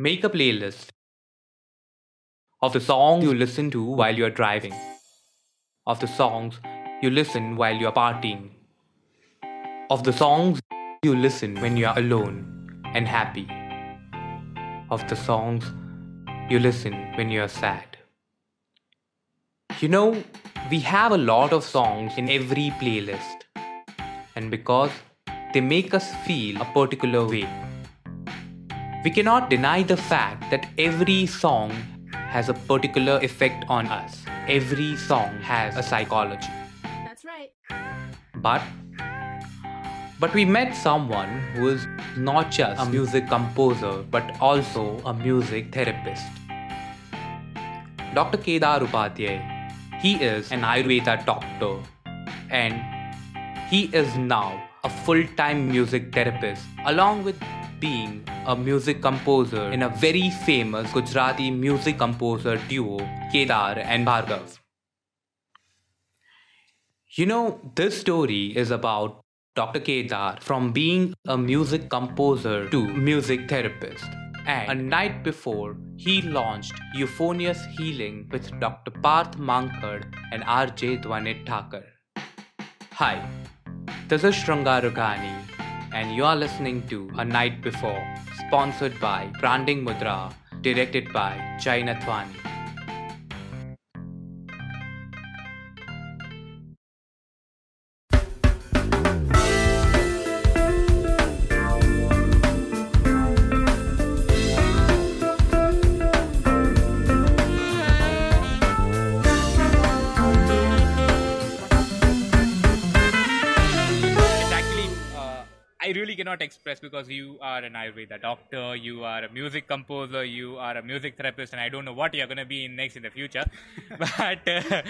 Make a playlist of the songs you listen to while you're driving, of the songs you listen while you're partying, of the songs you listen when you're alone and happy, of the songs you listen when you're sad. You know, we have a lot of songs in every playlist, and because they make us feel a particular way. We cannot deny the fact that every song has a particular effect on us. Every song has a psychology. That's right. But but we met someone who is not just a music composer but also a music therapist. Dr. Kedar Upadhyay. He is an Ayurveda doctor and he is now a full-time music therapist along with being a music composer in a very famous Gujarati music composer duo Kedar and Bhargav. You know, this story is about Dr. Kedar from being a music composer to music therapist. And a night before, he launched Euphonious Healing with Dr. Parth Mankad and RJ Dwanit Thakur. Hi, this is Shrungarugani, and you are listening to A Night Before, sponsored by Branding Mudra, directed by Jai Nathwani. Cannot express because you are an Ayurveda doctor, you are a music composer, you are a music therapist, and I don't know what you're going to be in next in the future. but uh,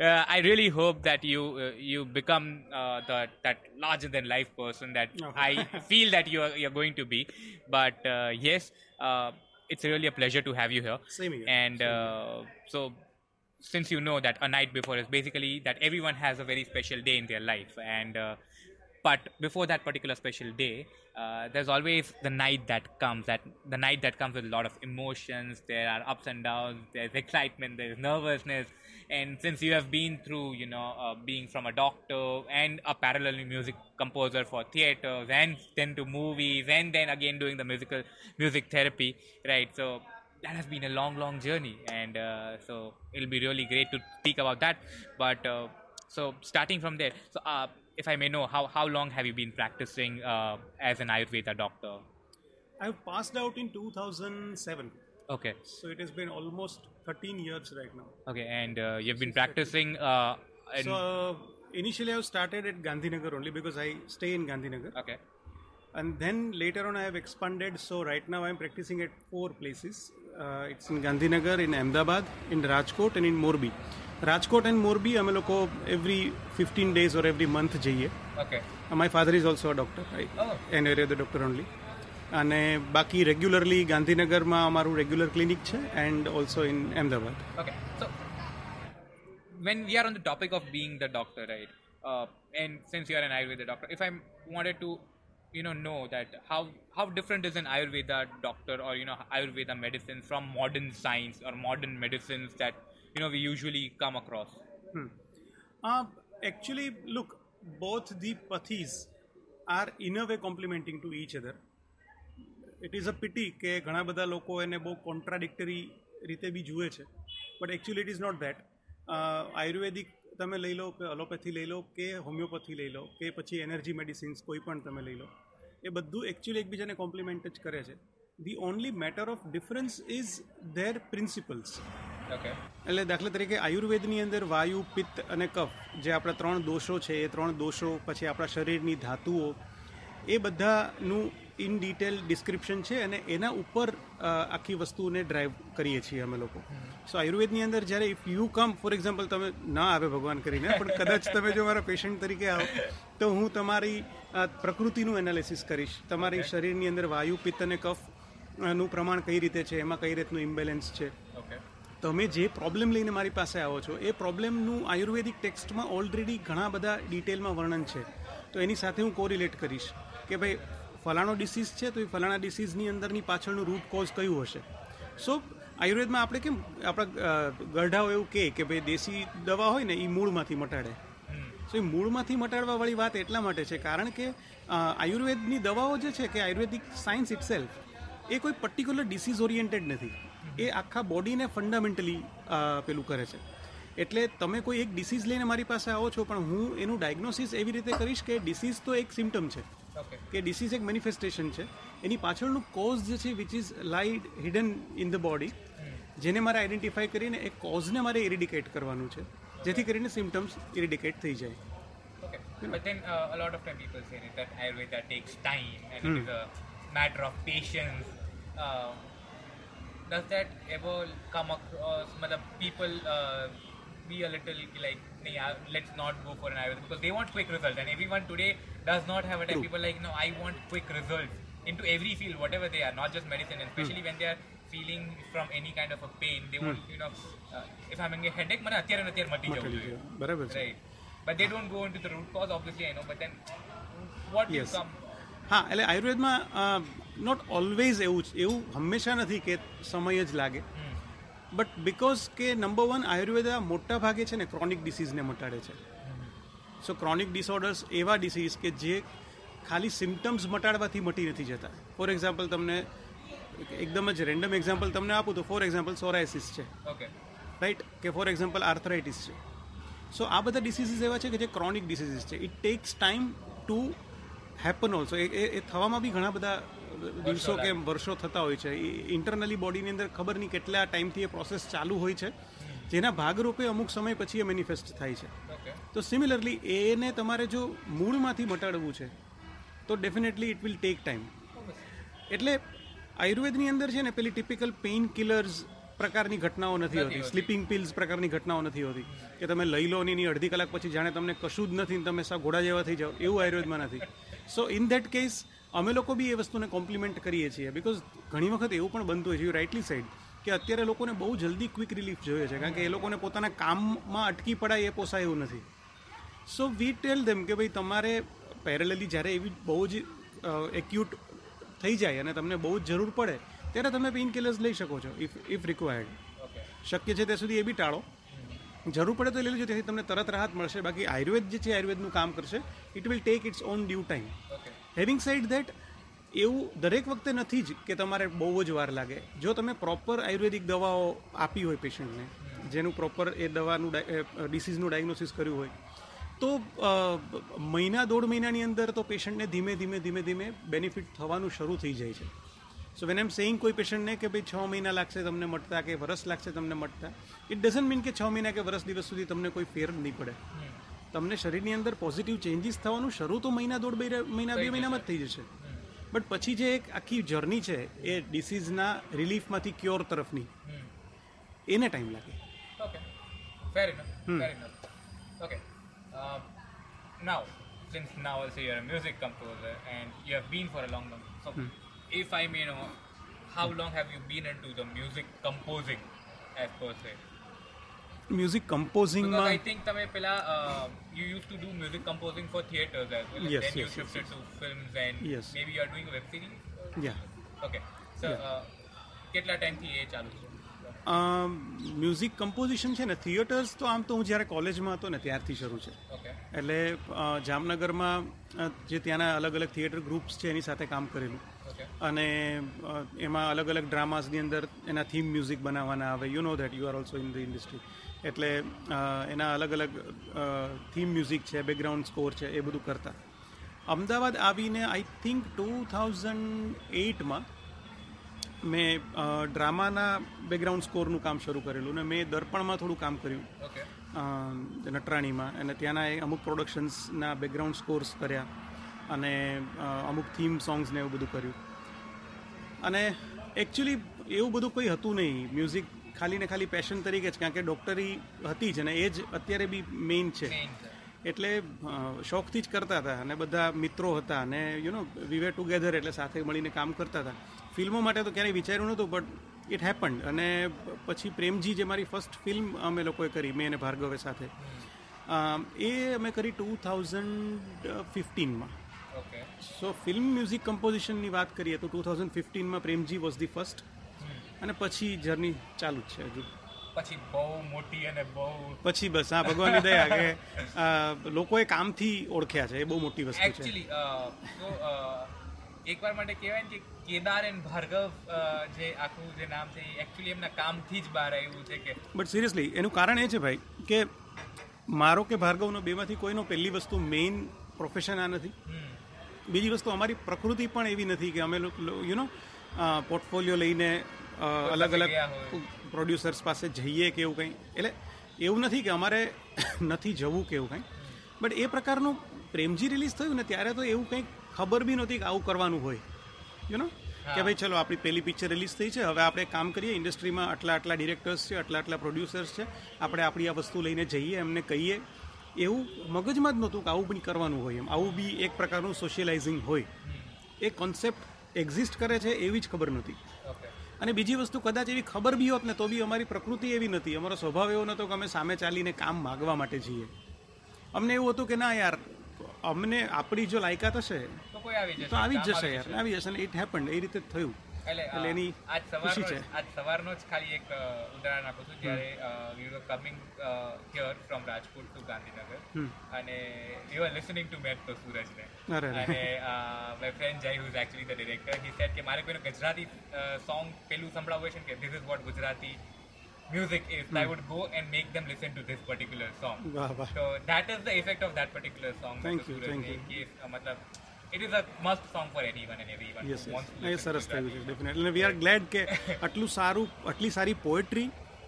uh, I really hope that you uh, you become uh, the that larger than life person that I feel that you are you're going to be. But uh, yes, uh, it's really a pleasure to have you here. Same here. And uh, so since you know that a night before is basically that everyone has a very special day in their life and uh, but before that particular special day uh, there's always the night that comes that the night that comes with a lot of emotions. There are ups and downs there's excitement there's nervousness. And since you have been through you know uh, being from a doctor and a parallel music composer for theaters and then to movies and then again doing the musical music therapy right? So that has been a long, long journey, and uh, so it'll be really great to speak about that. But uh, so starting from there, so uh, if I may know, how how long have you been practicing uh, as an Ayurveda doctor? I've passed out in 2007. Okay, So it has been almost 13 years right now. okay, and uh, you've been practicing. Uh, in, So uh, initially I have started at Gandhinagar only because I stay in Gandhinagar. okay, And then later on I have expanded. So right now I'm practicing at four places. Uh, it's in Gandhinagar, in Ahmedabad, in Rajkot and in Morbi. Rajkot and Morbi અમે લોકો every 15 days or every month જઈએ. okay, Uh, my father is also a doctor. I, Oh. an area the doctor only. અને બાકી regularly ગાંધીનગરમાં અમારું regular clinic છે and also in Ahmedabad okay. So when we are on the topic of being the doctor, right? Uh, and since you are an Ayurveda doctor, if I wanted to, you know, know that how how different is an Ayurveda doctor or you know Ayurveda medicine from modern science or modern medicines that you know we usually come across. Actually look both the pathies are in a way complementing to each other it is a pity કે ઘણા બધા લોકો એને બહુ contradictory રીતે બી જુએ છે but actually it is not that ayurvedic તમે લઈ લો કે એલોપેથી લઈ લો કે હોમિયોપેથી લઈ લો કે પછી એનર્જી મેડિસિન્સ કોઈ પણ તમે લઈ લો એ બધું એકચ્યુઅલી એકબીજાને કોમ્પ્લિમેન્ટ જ કરે છે the only matter of difference is their principles. એટલે દાખલા તરીકે આયુર્વેદની અંદર વાયુ પિત્ત અને કફ જે આપણા ત્રણ દોષો છે એ ત્રણ દોષો પછી આપણા શરીરની ધાતુઓ એ બધાનું ઇન ડિટેલ ડિસ્ક્રિપ્શન છે અને એના ઉપર આખી વસ્તુને ડ્રાઈવ કરીએ છીએ અમે લોકો. સો આયુર્વેદની અંદર જ્યારે if you come for example તમે ના આવે ભગવાન કરીને પણ કદાચ તમે જો મારા પેશન્ટ તરીકે આવો તો હું તમારી પ્રકૃતિનું એનાલિસિસ કરીશ. તમારી શરીરની અંદર વાયુ પિત્ત અને કફનું પ્રમાણ કઈ રીતે છે એમાં કઈ રીતનું ઇમ્બેલેન્સ છે. તમે જે પ્રોબ્લેમ લઈને મારી પાસે આવો છો એ પ્રોબ્લેમનું આયુર્વેદિક ટેક્સ્ટમાં ઓલરેડી ઘણા બધા ડિટેલમાં વર્ણન છે. તો એની સાથે હું કોરિલેટ કરીશ કે ભાઈ ફલાણો ડિસીઝ છે તો એ ફલાણા ડિસીઝની અંદરની પાછળનું રૂટ કોઝ કયું હશે? સો આયુર્વેદમાં આપણે કેમ આપણા ગઢાઓ એવું કહે કે ભાઈ દેશી દવા હોય ને એ મૂળમાંથી મટાડે. સો એ મૂળમાંથી મટાડવાવાળી વાત એટલા માટે છે કારણ કે આયુર્વેદની દવાઓ જે છે કે આયુર્વેદિક સાયન્સ ઇટસેલ્ફ એ કોઈ પર્ટિક્યુલર ડિસીઝ ઓરિએન્ટેડ નથી. એ આખા બોડીને ફંડામેન્ટલી પેલું કરે છે. એટલે તમે કોઈ એક ડિસીઝ લઈને મારી પાસે આવો છો પણ હું એનું ડાયગ્નોસિસ એવી રીતે કરીશ કે ડિસીઝ તો એક સિમ્ટમ છે. કે ડિસીઝ એક મેનિફેસ્ટેશન છે એની પાછળનું કોઝ જે છે which is laid hidden in the body જેને મારે આઈડેન્ટિફાઈ કરીને એ કોઝને મારે ઇરિડિકેટ કરવાનું છે જેથી કરીને સિમ્ટમ્સ ઇરિડિકેટ થઈ જાય Okay. But then uh, a lot of time people say that Ayurveda takes time and it is a matter of patience. Uh, does that ever come across? Matlab, people uh, be a little like, "Nahi, uh, let's not go for an Ayurveda because they want quick results, and everyone today does not have a time. True. People like, no, I want quick results into every field, whatever they are, not just medicine, and especially when they are feeling from any kind of a pain. They want, you know, uh, if I'm having a headache, મને અત્યારે ને અત્યારે મટી જવું જોઈએ. બરાબર છે Right. But they don't go into the root cause, obviously, I know. But then, what Yes. you come? હા એટલે આયુર્વેદમાં નોટ ઓલવેઝ એવું જ એવું હંમેશા નથી કે સમય જ લાગે બટ બિકોઝ કે નંબર વન આયુર્વેદ મોટા ભાગે છે ને ક્રોનિક ડિસીઝને મટાડે છે સો ક્રોનિક ડિસઓર્ડર્સ એવા ડિસીઝ કે જે ખાલી સિમ્ટમ્સ મટાડવાથી મટી નથી જતા. ફોર એક્ઝામ્પલ તમને એકદમ જ રેન્ડમ એક્ઝામ્પલ તમને આપું તો ફોર એક્ઝામ્પલ સોરાયસિસ છે. રાઈટ કે ફોર એક્ઝામ્પલ આર્થરાઇટિસ છે. સો આ બધા ડિસીઝીસ એવા છે કે જે ક્રોનિક ડિસીઝીસ છે. It takes time to happen also એ એ થવામાં બી ઘણા બધા દિવસો કે વર્ષો થતા હોય છે. ઇન્ટરનલી બોડીની અંદર ખબર નહીં કેટલા ટાઈમથી એ પ્રોસેસ ચાલુ હોય છે. જેના ભાગરૂપે અમુક સમય પછી એ મેનિફેસ્ટ થાય છે. તો સિમિલરલી એને તમારે જો મૂળમાંથી મટાડવું છે તો definitely it will take time એટલે આયુર્વેદની અંદર છે ને પેલી ટિપિકલ પેઇન કિલર્સ પ્રકારની ઘટનાઓ નથી હોતી. સ્લીપિંગ પિલ્સ પ્રકારની ઘટનાઓ નથી હોતી. કે તમે લઈ લો ની અડધી કલાક પછી જાણે તમને કશું જ નથી તમે સા ઘોડા જેવા થઈ જાઓ. એવું આયુર્વેદમાં નથી. સો ઇન ધેટ કેસ અમે લોકો બી એ વસ્તુને કોમ્પ્લિમેન્ટ કરીએ છીએ. બિકોઝ ઘણી વખત એવું પણ બનતું હોય છે યુ રાઇટલી સાઈડ કે અત્યારે લોકોને બહુ જલ્દી ક્વિક રિલીફ જોઈએ છે. કારણ કે એ લોકોને પોતાના કામમાં અટકી પડાય એ પોસાય એવું નથી. સો વી ટેલ ધેમ કે ભાઈ તમારે પેરેલલી જ્યારે એવી બહુ જ એક્યુટ થઈ જાય અને તમને બહુ જ જરૂર પડે ત્યારે તમે પેઇન કિલર્સ લઈ શકો છો ઇફ ઇફ રિક્વાયર્ડ શક્ય છે ત્યાં સુધી એ બી ટાળો. જરૂર પડે તો લઈ લેજો તેથી તમને તરત રાહત મળશે. બાકી આયુર્વેદ જે છે આયુર્વેદનું કામ કરશે. It will take its own due time. Having said that એવું દરેક વખતે નથી જ કે તમારે બહુ જ વાર લાગે. જો તમે પ્રોપર આયુર્વેદિક દવાઓ આપી હોય પેશન્ટને જેનું પ્રોપર એ દવાનું ડિસીઝનું ડાયગ્નોસિસ કર્યું હોય તો મહિના દોઢ મહિનાની અંદર તો પેશન્ટને ધીમે ધીમે ધીમે ધીમે બેનિફિટ થવાનું શરૂ થઈ જાય છે. સો વેન એમ સેઇંગ કોઈ પેશન્ટને કે ભાઈ છ મહિના લાગશે તમને મટતા કે વરસ લાગશે તમને મટતા ઇટ ડઝન્ટ મીન કે છ મહિના કે વરસ દિવસ સુધી તમને કોઈ ફેર નહીં પડે. તમને શરીરની અંદર પોઝિટિવ ચેન્જીસ થવાનું શરૂ તો મહિના દોઢ મહિના મહિના બે મહિનામાં જ થઈ જશે. બટ પછી જે એક આખી જર્ની છે એ ડિસીઝના રિલીફમાંથી ક્યોર તરફની. એને ટાઈમ લાગે. Okay fair enough fair enough Okay. Um, now, since now also you're a music composer and you have been for a long time. So, if I may know, how long have you been into the music composing as per se? Music Because I કમ્પોઝિંગમાં think તમે પેલા uh, you used to do music composing for theaters as well. and Yes, then you yes, yes, shifted to films and Yes. maybe you are doing a web series. Yeah Okay. So, uh, કેટલા ટાઈમથી એ ચાલુ છે music composition છે ને theatres તો આમ તો હું જ્યારે કોલેજમાં હતો ને ત્યારથી શરૂ છે. એટલે જામનગરમાં જે ત્યાંના અલગ અલગ થિયેટર ગ્રુપ્સ છે એની સાથે કામ કરેલું. અને એમાં અલગ અલગ ડ્રામાસની અંદર એના થીમ મ્યુઝિક બનાવવાના આવે. You know that you are also in the industry એટલે એના અલગ અલગ થીમ મ્યુઝિક છે બેકગ્રાઉન્ડ સ્કોર છે એ બધું કરતા. અમદાવાદ આવીને આઈ થિંક ટુ થાઉઝન્ડ એઇટમાં મેં ડ્રામાના બેકગ્રાઉન્ડ સ્કોરનું કામ શરૂ કરેલું અને મેં દર્પણમાં થોડું કામ કર્યું. નટરાણીમાં. અને ત્યાંના એ અમુક પ્રોડક્શન્સના બેકગ્રાઉન્ડ સ્કોર્સ કર્યા અને અમુક થીમ સોંગ્સ ને એવું બધું કર્યું. અને એકચ્યુઅલી એવું બધું કંઈ હતું નહીં. મ્યુઝિક ખાલી ને ખાલી પેશન તરીકે જ કારણ કે ડૉક્ટરી હતી જ અને એ જ અત્યારે બી મેઇન છે. એટલે શોખથી જ કરતા હતા અને બધા મિત્રો હતા અને you know we wear together એટલે સાથે મળીને કામ કરતા હતા. ફિલ્મો માટે તો ક્યારેય વિચાર્યું નહોતું બટ ઇટ હેપન્ડ અને પછી પ્રેમજી જે મારી ફર્સ્ટ ફિલ્મ અમે લોકોએ કરી મેં અને ભાર્ગવે સાથે. એ અમે કરી ટુ થાઉઝન્ડ ફિફ્ટીનમાં સો ફિલ્મ મ્યુઝિક કમ્પોઝિશનની વાત કરીએ તો ટુ થાઉઝન્ડ ફિફ્ટીનમાં પ્રેમજી વોઝ ધી ફર્સ્ટ અને પછી જર્ની ચાલુ જ છે હજુ. પછી બહુ મોટી અને બહુ પછી બસ હા ભગવાનની દયા કે લોકોએ કામથી ઓળખ્યા છે એ બહુ મોટી વસ્તુ છે. એકવાર માટે કહેવાય ને કે કેદાર એન્ડ ભાર્ગવ જે આખું જે નામ છે એ એકચ્યુઅલી એમના કામથી જ બહાર આવ્યું છે કે બટ સિરિયસલી એનું કારણ એ છે ભાઈ કે મારો કે ભાર્ગવનો બેમાંથી કોઈનો પહેલી વસ્તુ મેઇન પ્રોફેશન આ નથી. બીજી વસ્તુ અમારી પ્રકૃતિ પણ એવી નથી કે અમે યુ નો પોર્ટફોલિયો લઈને અલગ અલગ પ્રોડ્યુસર્સ પાસે જઈએ કે એવું કંઈ. એટલે એવું નથી કે અમારે નથી જવું કે એવું કંઈ. બટ એ પ્રકારનું પ્રેમજી રિલીઝ થયું ને ત્યારે તો એવું કંઈક ખબર બી નહોતી કે આવું કરવાનું હોય. યુ નો કે ભાઈ ચલો આપણી પહેલી પિક્ચર રિલીઝ થઈ છે હવે આપણે કામ કરીએ ઇન્ડસ્ટ્રીમાં આટલા આટલા ડિરેક્ટર્સ છે આટલા આટલા પ્રોડ્યુસર્સ છે આપણે આપણી આ વસ્તુ લઈને જઈએ એમને કહીએ. એવું મગજમાં જ નહોતું કે આવું બી કરવાનું હોય એમ. આવું બી એક પ્રકારનું સોશિયલાઇઝિંગ હોય. એ કોન્સેપ્ટ એક્ઝિસ્ટ કરે છે એવી જ ખબર નહોતી. અને બીજી વસ્તુ કદાચ એવી ખબર બી હોત ને તો બી અમારી પ્રકૃતિ એવી નથી અમારો સ્વભાવ એવો નહોતો કે અમે સામે ચાલીને કામ માગવા માટે જઈએ. અમને એવું હતું કે ના યાર અમને આપણી જો લાયકાત હશે તો કોઈ આવી જશે. તો આવી જ જશે યાર આવી જશે ને ઇટ હેપન એ રીતે થયું. એટલે એની આજ સવારનો છે. આજ સવારનો જ ખાલી એક ઉદાહરણ આપું છું જ્યારે we were coming here from Rajkot to Gandhinagar અને we were listening to met તો સુરજ ને અને my friend Jay who's actually the director he said કે મારે કોઈને ગુજરાતી સોંગ પેલું સંભળાવવું છે કે this is what Gujarati Music is I would go and make them listen to this particular song વાહ વાહ So that is the effect of that particular song. Thank Mr. you, Suraj thank ne. you. He is, uh, matlab, it is a must song for anyone and everyone yes who wants to A listen સરસ to થયું Gujarati. છે definitely અને we are glad કે આટલું સારું આટલી સારી poetry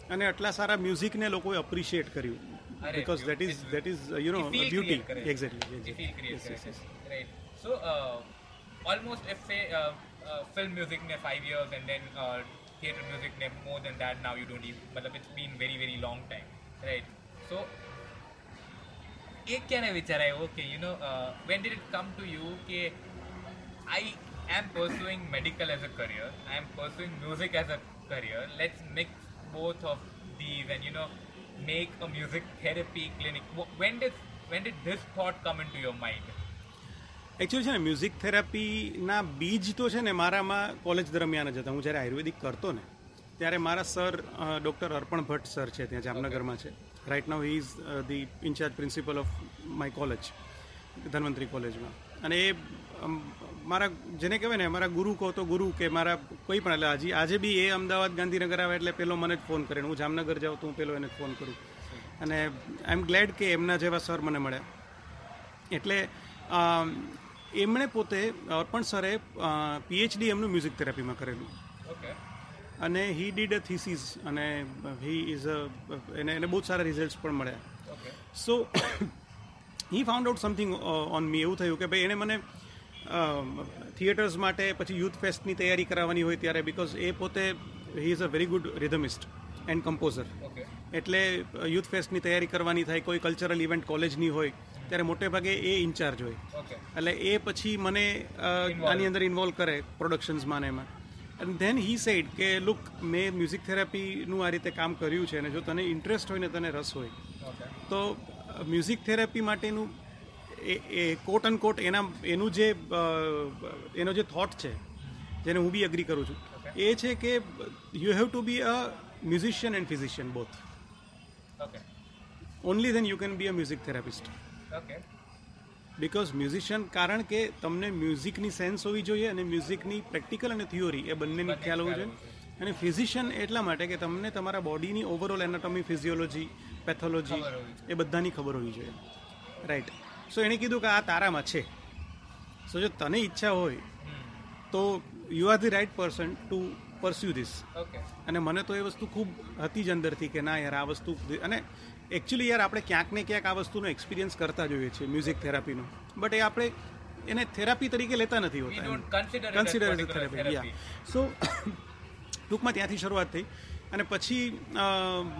અને આટલા સારા મ્યુઝિકને લોકોએ અપ્રિશિએટ કર્યું અરે, because that is that is you know He feel beauty create કરે છે. એક્ઝેક્ટલી He feel create કરે છે. Right. So, uh, almost if say uh, uh, film music ne five years and then uh, theatre music ne more than that now you don't even but it's been very very long time right? So एक क्या ना Okay, you know, uh, when did it come to come to you के am pursuing medical as a career i am pursuing music as a career let's mix both of these and you know make a music therapy clinic. When did when did this thought come into your mind? Actually છે ને music થેરાપીના બીજ તો છે ને મારામાં college દરમિયાન જ હતા. હું જ્યારે આયુર્વેદિક કરતો ને, ત્યારે મારા sir doctor Arpan Bhatt sir છે, ત્યાં જામનગરમાં છે. Right now he is the incharge principal of my college Dhanvantari કોલેજમાં અને એ મારા, જેને કહેવાય ને, મારા ગુરુ કહો તો ગુરુ કે મારા કોઈ પણ, એટલે હજી આજે બી એ અમદાવાદ ગાંધીનગર આવે એટલે પેલો મને જ ફોન કરે હું જામનગર જાઉં તો હું પેલો એને ફોન કરું. અને આઈ એમ ગ્લેડ કે એમના જેવા સર મને મળ્યા. એટલે એમણે પોતે અર્પણ સરે પીએચડી એમનું મ્યુઝિક થેરાપીમાં કરેલું. અને હી ડીડ અ થીસીસ અને હી ઇઝ અ એને એને બહુ સારા રિઝલ્ટ્સ પણ મળ્યા. So he found out something on me એવું થયું કે ભાઈ એણે મને થિયેટર્સ માટે પછી યુથ ફેસ્ટની તૈયારી કરાવવાની હોય ત્યારે બિકોઝ એ પોતે he is a very good rhythmist and composer એટલે યુથ ફેસ્ટની તૈયારી કરવાની થાય કોઈ કલ્ચરલ ઇવેન્ટ કોલેજની હોય ત્યારે મોટે ભાગે એ ઇન્ચાર્જ હોય. એટલે એ પછી મને આની અંદર ઇન્વોલ્વ કરે પ્રોડક્શન્સમાં ને એમાં. એન્ડ ધેન હી સેડ કે લુક મેં મ્યુઝિક થેરાપીનું આ રીતે કામ કર્યું છે અને જો તને ઇન્ટરેસ્ટ હોય ને તને રસ હોય તો મ્યુઝિક થેરાપી માટેનું એ એ કોટ અન કોટ એના એનું જે એનો જે થોટ છે જેને હું બી અગ્રી કરું છું એ છે કે you have to be a musician and physician both only then you can be a music therapist okay. Because musician કારણ કે તમને મ્યુઝિકની સેન્સ હોવી જોઈએ અને મ્યુઝિકની પ્રેક્ટિકલ અને થિયોરી એ બંનેની ખ્યાલ હોવો જોઈએ. અને ફિઝિશિયન એટલા માટે કે તમને તમારા બોડીની ઓવરઓલ એનાટોમી ફિઝિયોલોજી પેથોલોજી એ બધાની ખબર હોવી જોઈએ. રાઈટ સો એણે કીધું કે આ તારામાં છે. સો જો તને ઈચ્છા હોય તો you are the right person to pursue this અને મને તો એ વસ્તુ ખૂબ હતી જ અંદરથી કે ના યાર આ વસ્તુ અને એકચ્યુઅલી યાર આપણે ક્યાંક ને ક્યાંક આ વસ્તુનો એક્સપિરિયન્સ કરતા જોઈએ છીએ મ્યુઝિક થેરાપીનો બટ એ આપણે એને થેરાપી તરીકે લેતા નથી હોતા. Don't consider consider as therapy yeah so ટૂંકમાં ત્યાંથી શરૂઆત થઈ. અને પછી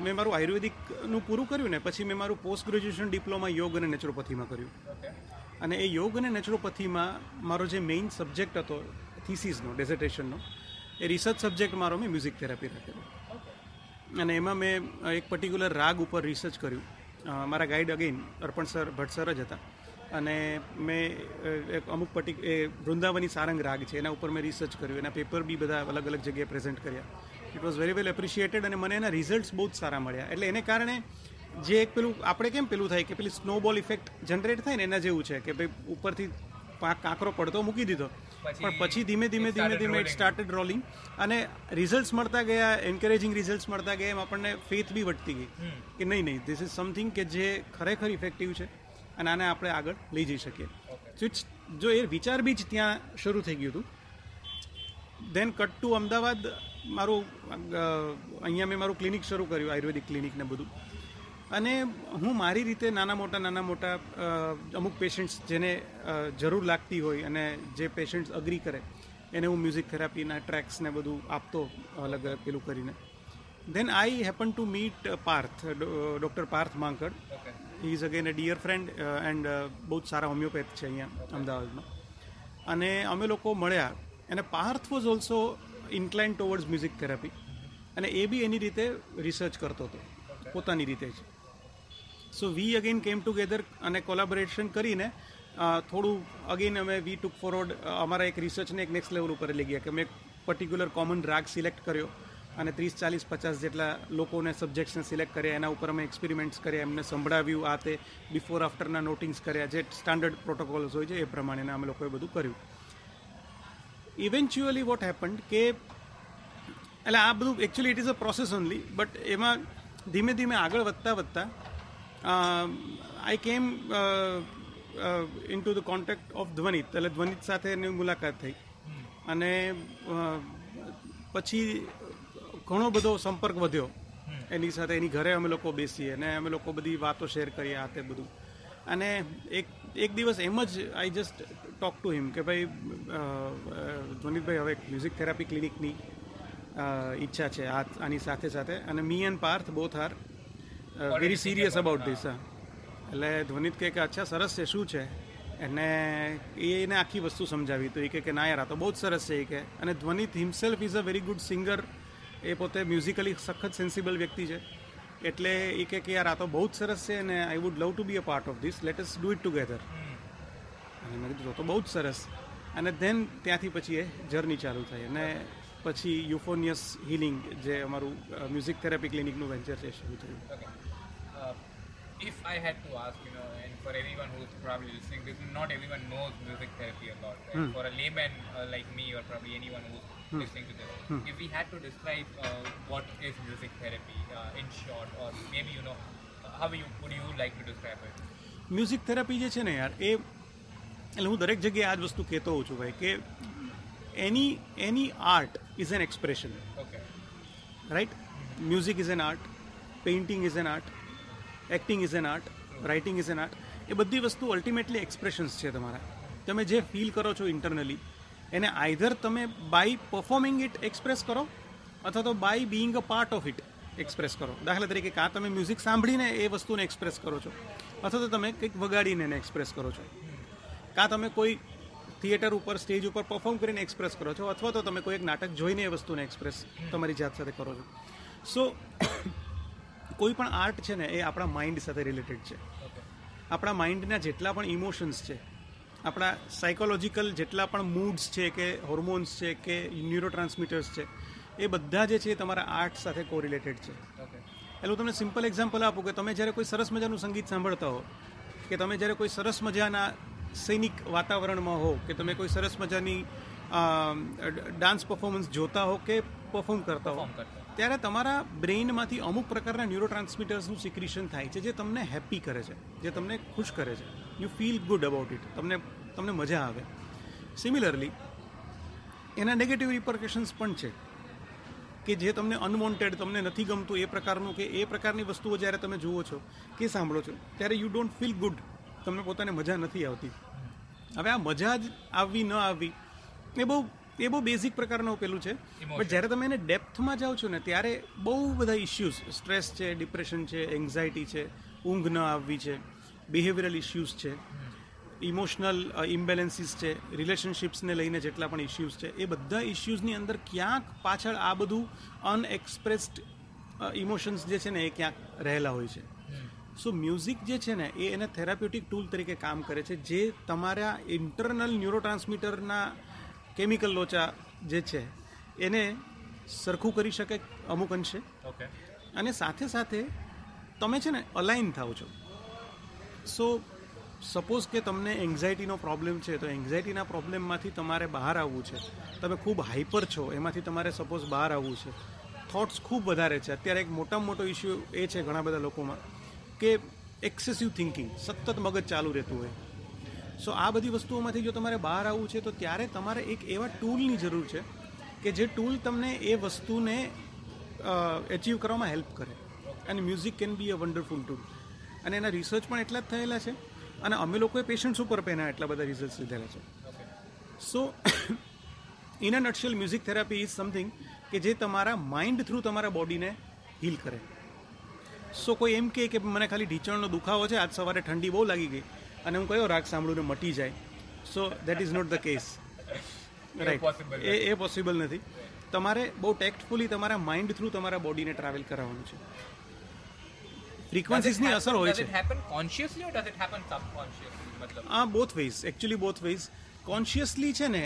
મેં મારું આયુર્વેદિકનું પૂરું કર્યું ને પછી મેં મારું પોસ્ટ ગ્રેજ્યુએશન ડિપ્લોમા યોગ અને નેચરોપથીમાં કર્યું. અને એ યોગ અને નેચરોપથીમાં મારો જે મેઇન સબ્જેક્ટ હતો થીસીસનો ડેઝર્ટેશનનો એ રિસર્ચ સબ્જેક્ટ મારો મેં મ્યુઝિક થેરાપી રાખેલો. અને એમાં મેં એક પર્ટિક્યુલર રાગ ઉપર રિસર્ચ કર્યું. મારા guide again Arpan sir, Bhatt sir જ હતા. અને મેં એક અમુક પર્ટિક એ વૃંદાવની સારંગ રાગ છે, એના ઉપર મેં રિસર્ચ કર્યું, એના પેપર બી બધા અલગ અલગ જગ્યાએ પ્રેઝન્ટ કર્યા. It was very well appreciated અને મને એના રિઝલ્ટ્સ બહુ જ સારા મળ્યા. એટલે એને કારણે જે એક પેલું, આપણે કેમ પેલું થાય કે પેલી સ્નોબોલ ઇફેક્ટ જનરેટ થાય ને એના જેવું છે, કે ભાઈ ઉપરથી કાંકરો પડતો મૂકી દીધો. પણ પછી ધીમે ધીમે ધીમે ધીમે ઇટ સ્ટાર્ટેડ રોલિંગ અને રિઝલ્ટ્સ મળતા ગયા એન્કરેજિંગ રિઝલ્ટ્સ મળતા ગયા એમ આપણને ફેથ બી વધતી ગઈ કે નહીં નહીં ધીસ ઇઝ સમથિંગ કે જે ખરેખર ઇફેક્ટિવ છે અને આને આપણે આગળ લઈ જઈ શકીએ. It's- જો એ વિચાર બી જ ત્યાં શરૂ થઈ ગયું હતું. દેન કટ ટુ અમદાવાદ મારું અહીંયા મેં મારું ક્લિનિક શરૂ કર્યું આયુર્વેદિક ક્લિનિક ને બધું. અને હું મારી રીતે નાના મોટા નાના મોટા અમુક પેશન્ટ્સ જેને જરૂર લાગતી હોય અને જે પેશન્ટ્સ અગ્રી કરે એને હું મ્યુઝિક થેરાપીના ટ્રેક્સને બધું આપતો અલગ પેલું કરીને. Then I happen to meet Parth doctor Parth Mankad he is again a dear friend and બહુ જ સારા હોમિયોપેથ છે અહીંયા અમદાવાદમાં. અને અમે લોકો મળ્યા અને Parth was also incline towards music therapy અને એ બી એની રીતે રિસર્ચ કરતો હતો. પોતાની રીતે જ. So we again came together અને કોલાબોરેશન કરીને થોડું અગેન અમે વી ટુક ફોરવર્ડ અમારા એક રિસર્ચને એક નેક્સ્ટ લેવલ ઉપર લઈ ગયા કે મેં એક પર્ટિક્યુલર કોમન રાગ સિલેક્ટ કર્યો અને ત્રીસ ચાલીસ પચાસ જેટલા લોકોને સબ્જેક્ટ્સને સિલેક્ટ કર્યા એના ઉપર અમે એક્સપેરિમેન્ટ્સ કર્યા એમને સંભળાવ્યું આ તે બિફોર આફ્ટરના નોટિંગ્સ કર્યા જે સ્ટાન્ડર્ડ પ્રોટોકોલ્સ હોય છે એ પ્રમાણેના અમે લોકોએ બધું કર્યું ઇવેન્ચ્યુઅલી વોટ હેપન્ડ કે એટલે આ બધું actually it is a process only but એમાં ધીમે ધીમે આગળ વધતા વધતા I came into the contact of Dhvanit એટલે ધ્વનિત સાથે એની મુલાકાત થઈ. અને પછી ઘણો બધો સંપર્ક વધ્યો. એની સાથે એની ઘરે અમે લોકો બેસીએ અને અમે લોકો બધી વાતો શેર કરીએ આ તે બધું. અને એક એક દિવસ એમ જ I just talk to him કે ભાઈ ધ્વનિતભાઈ હવે મ્યુઝિક થેરાપી ક્લિનિકની ઈચ્છા છે આ, આની સાથે સાથે. અને me and Parth both are very serious about this એટલે ધ્વનિત કહે કે અચ્છા સરસ છે શું છે? એને એ એને આખી વસ્તુ સમજાવી. તો એ કે ના યાર આ તો બહુ જ સરસ છે. એ કે અને Dhvanit himself is a very good singer એ પોતે મ્યુઝિકલી સખત સેન્સિબલ વ્યક્તિ છે. એટલે એ કે યાર આ તો બહુ જ સરસ છે અને I would love to be a part of this let us do it together અને મેં કીધું તો બહુ જ સરસ. અને ધેન ત્યાંથી પછી એ જર્ની ચાલુ થઈ. અને પછી યુફોનિયસ હિલિંગ જે અમારું મ્યુઝિક થેરાપી ક્લિનિકનું વેન્ચર છે શરૂ થયું. if I had to ask, you know, and for everyone who's probably listening, this, not everyone knows music therapy a lot. And for a layman uh, like me, or probably anyone who's listening to this, if we had to describe uh, what is music therapy uh, in short, or maybe you know, how you would you like to describe it? Music therapy જે છે ને યાર એ એટલે હું દરેક જગ્યાએ આ જ વસ્તુ કહેતો હોઉં છું ભાઈ કે એની એની art is an expression Okay. Right music is an art painting is an art acting is an art writing is an art એ બધી વસ્તુ અલ્ટિમેટલી એક્સપ્રેશન્સ છે તમારા. તમે જે ફીલ કરો છો ઇન્ટરનલી એને આઈધર તમે બાય પરફોર્મિંગ ઇટ એક્સપ્રેસ કરો, અથવા તો by being a part of it express કરો. દાખલા તરીકે કાં તમે મ્યુઝિક સાંભળીને એ વસ્તુને એક્સપ્રેસ કરો છો, અથવા તો તમે કંઈક વગાડીને એને એક્સપ્રેસ કરો છો. કાં તમે કોઈ થિયેટર ઉપર સ્ટેજ ઉપર પરફોર્મ કરીને એક્સપ્રેસ કરો છો, અથવા તો તમે કોઈ એક નાટક જોઈને એ વસ્તુને એક્સપ્રેસ તમારી જાત સાથે કરો છો. સો કોઈ પણ આર્ટ છે ને એ આપણા માઇન્ડ સાથે રિલેટેડ છે આપણા માઇન્ડના જેટલા પણ ઇમોશન્સ છે આપણા સાયકોલોજીકલ જેટલા પણ મૂડ્સ છે કે હોર્મોન્સ છે કે ન્યુરો ટ્રાન્સમીટર્સ છે એ બધા જે છે એ તમારા આર્ટ સાથે કોરિલેટેડ છે. એટલે હું તમને સિમ્પલ એક્ઝામ્પલ આપું કે તમે જ્યારે કોઈ સરસ મજાનું સંગીત સાંભળતા હો કે તમે જ્યારે કોઈ સરસ મજાના સૈનિક વાતાવરણમાં હો કે તમે કોઈ સરસ મજાની ડાન્સ પરફોર્મન્સ જોતા હો કે પરફોર્મ કરતા હો. ત્યારે તમારા બ્રેઇનમાંથી અમુક પ્રકારના ન્યુરો ટ્રાન્સમીટર્સનું સિક્રિશન થાય છે જે તમને હેપી કરે છે, જે તમને ખુશ કરે છે. You feel good about it તમને તમને મજા આવે. સિમિલરલી એના નેગેટિવ રિપર્કેશન્સ પણ છે કે જે તમને અનવોન્ટેડ તમને નથી ગમતું, એ પ્રકારનું કે એ પ્રકારની વસ્તુઓ જ્યારે તમે જુઓ છો, કે સાંભળો છો, ત્યારે યુ ડોન્ટ ફીલ ગુડ તમને પોતાને મજા નથી આવતી. હવે આ મજા જ આવવી ન આવવી એ બહુ એ બહુ બેઝિક પ્રકારનું પેલું છે. બટ જ્યારે તમે એને ડેપ્થમાં જાઓ છો ને ત્યારે બહુ બધા ઇશ્યુઝ સ્ટ્રેસ છે ડિપ્રેશન છે એન્ઝાયટી છે ઊંઘ ન આવવી છે બિહેવિયરલ ઇશ્યુઝ છે ઇમોશનલ ઇમ્બેલેન્સીસ છે રિલેશનશિપ્સને લઈને જેટલા પણ ઇશ્યુઝ છે એ બધા ઇશ્યુઝની અંદર ક્યાંક પાછળ આ બધું અનએક્સપ્રેસ્ડ ઇમોશન્સ જે છે ને એ ક્યાંક રહેલા હોય છે. સો મ્યુઝિક જે છે ને એ એને થેરાપ્યુટિક ટૂલ તરીકે કામ કરે છે જે તમારા ઇન્ટરનલ ન્યુરોટ્રાન્સમીટરના કેમિકલ લોચા જે છે એને સરખું કરી શકે અમુક અંશે. ઓકે. અને સાથે સાથે તમે છે ને અલાઇન થાવ છો. સો સપોઝ કે તમને એન્ઝાયટીનો પ્રોબ્લેમ છે તો એન્ઝાયટીના પ્રોબ્લેમમાંથી તમારે બહાર આવવું છે. તમે ખૂબ હાઈપર છો એમાંથી તમારે સપોઝ બહાર આવવું છે. થોટ્સ ખૂબ વધારે છે. અત્યારે એક મોટામાં મોટો ઇશ્યુ એ છે ઘણા બધા લોકોમાં કે એક્સેસિવ થિંકિંગ સતત મગજ ચાલુ રહેતું હોય. સો આ બધી વસ્તુઓમાંથી જો તમારે બહાર આવવું છે, તો ત્યારે તમારે એક એવા ટૂલની જરૂર છે કે જે ટૂલ તમને એ વસ્તુને એચીવ કરવામાં હેલ્પ કરે. અને music can be a wonderful tool અને એના રિસર્ચ પણ એટલા જ થયેલા છે અને અમે લોકોએ પેશન્ટ્સ ઉપર પણ એના એટલા બધા રિઝલ્ટ લીધેલા છે. So in a nutshell music therapy is something કે જે તમારા માઇન્ડ થ્રુ તમારા બોડીને હીલ કરે. સો કોઈ એમ કે મને ખાલી ઢીંચણનો દુખાવો છે, આજ સવારે ઠંડી બહુ લાગી ગઈ. અને હું કયો રાગ સાંભળું ને મટી જાય. So that is not the case right એ એ પોસિબલ નથી. તમારે બહુ ટેક્ટફુલી તમારા માઇન્ડ થ્રુ તમારા બોડીને ટ્રાવેલ કરાવવાનું છે. ફ્રીક્વન્સીઝની અસર હોય છે it happen consciously or does it happen subconsciously? મતલબ આ both ways actually both ways consciously છે ને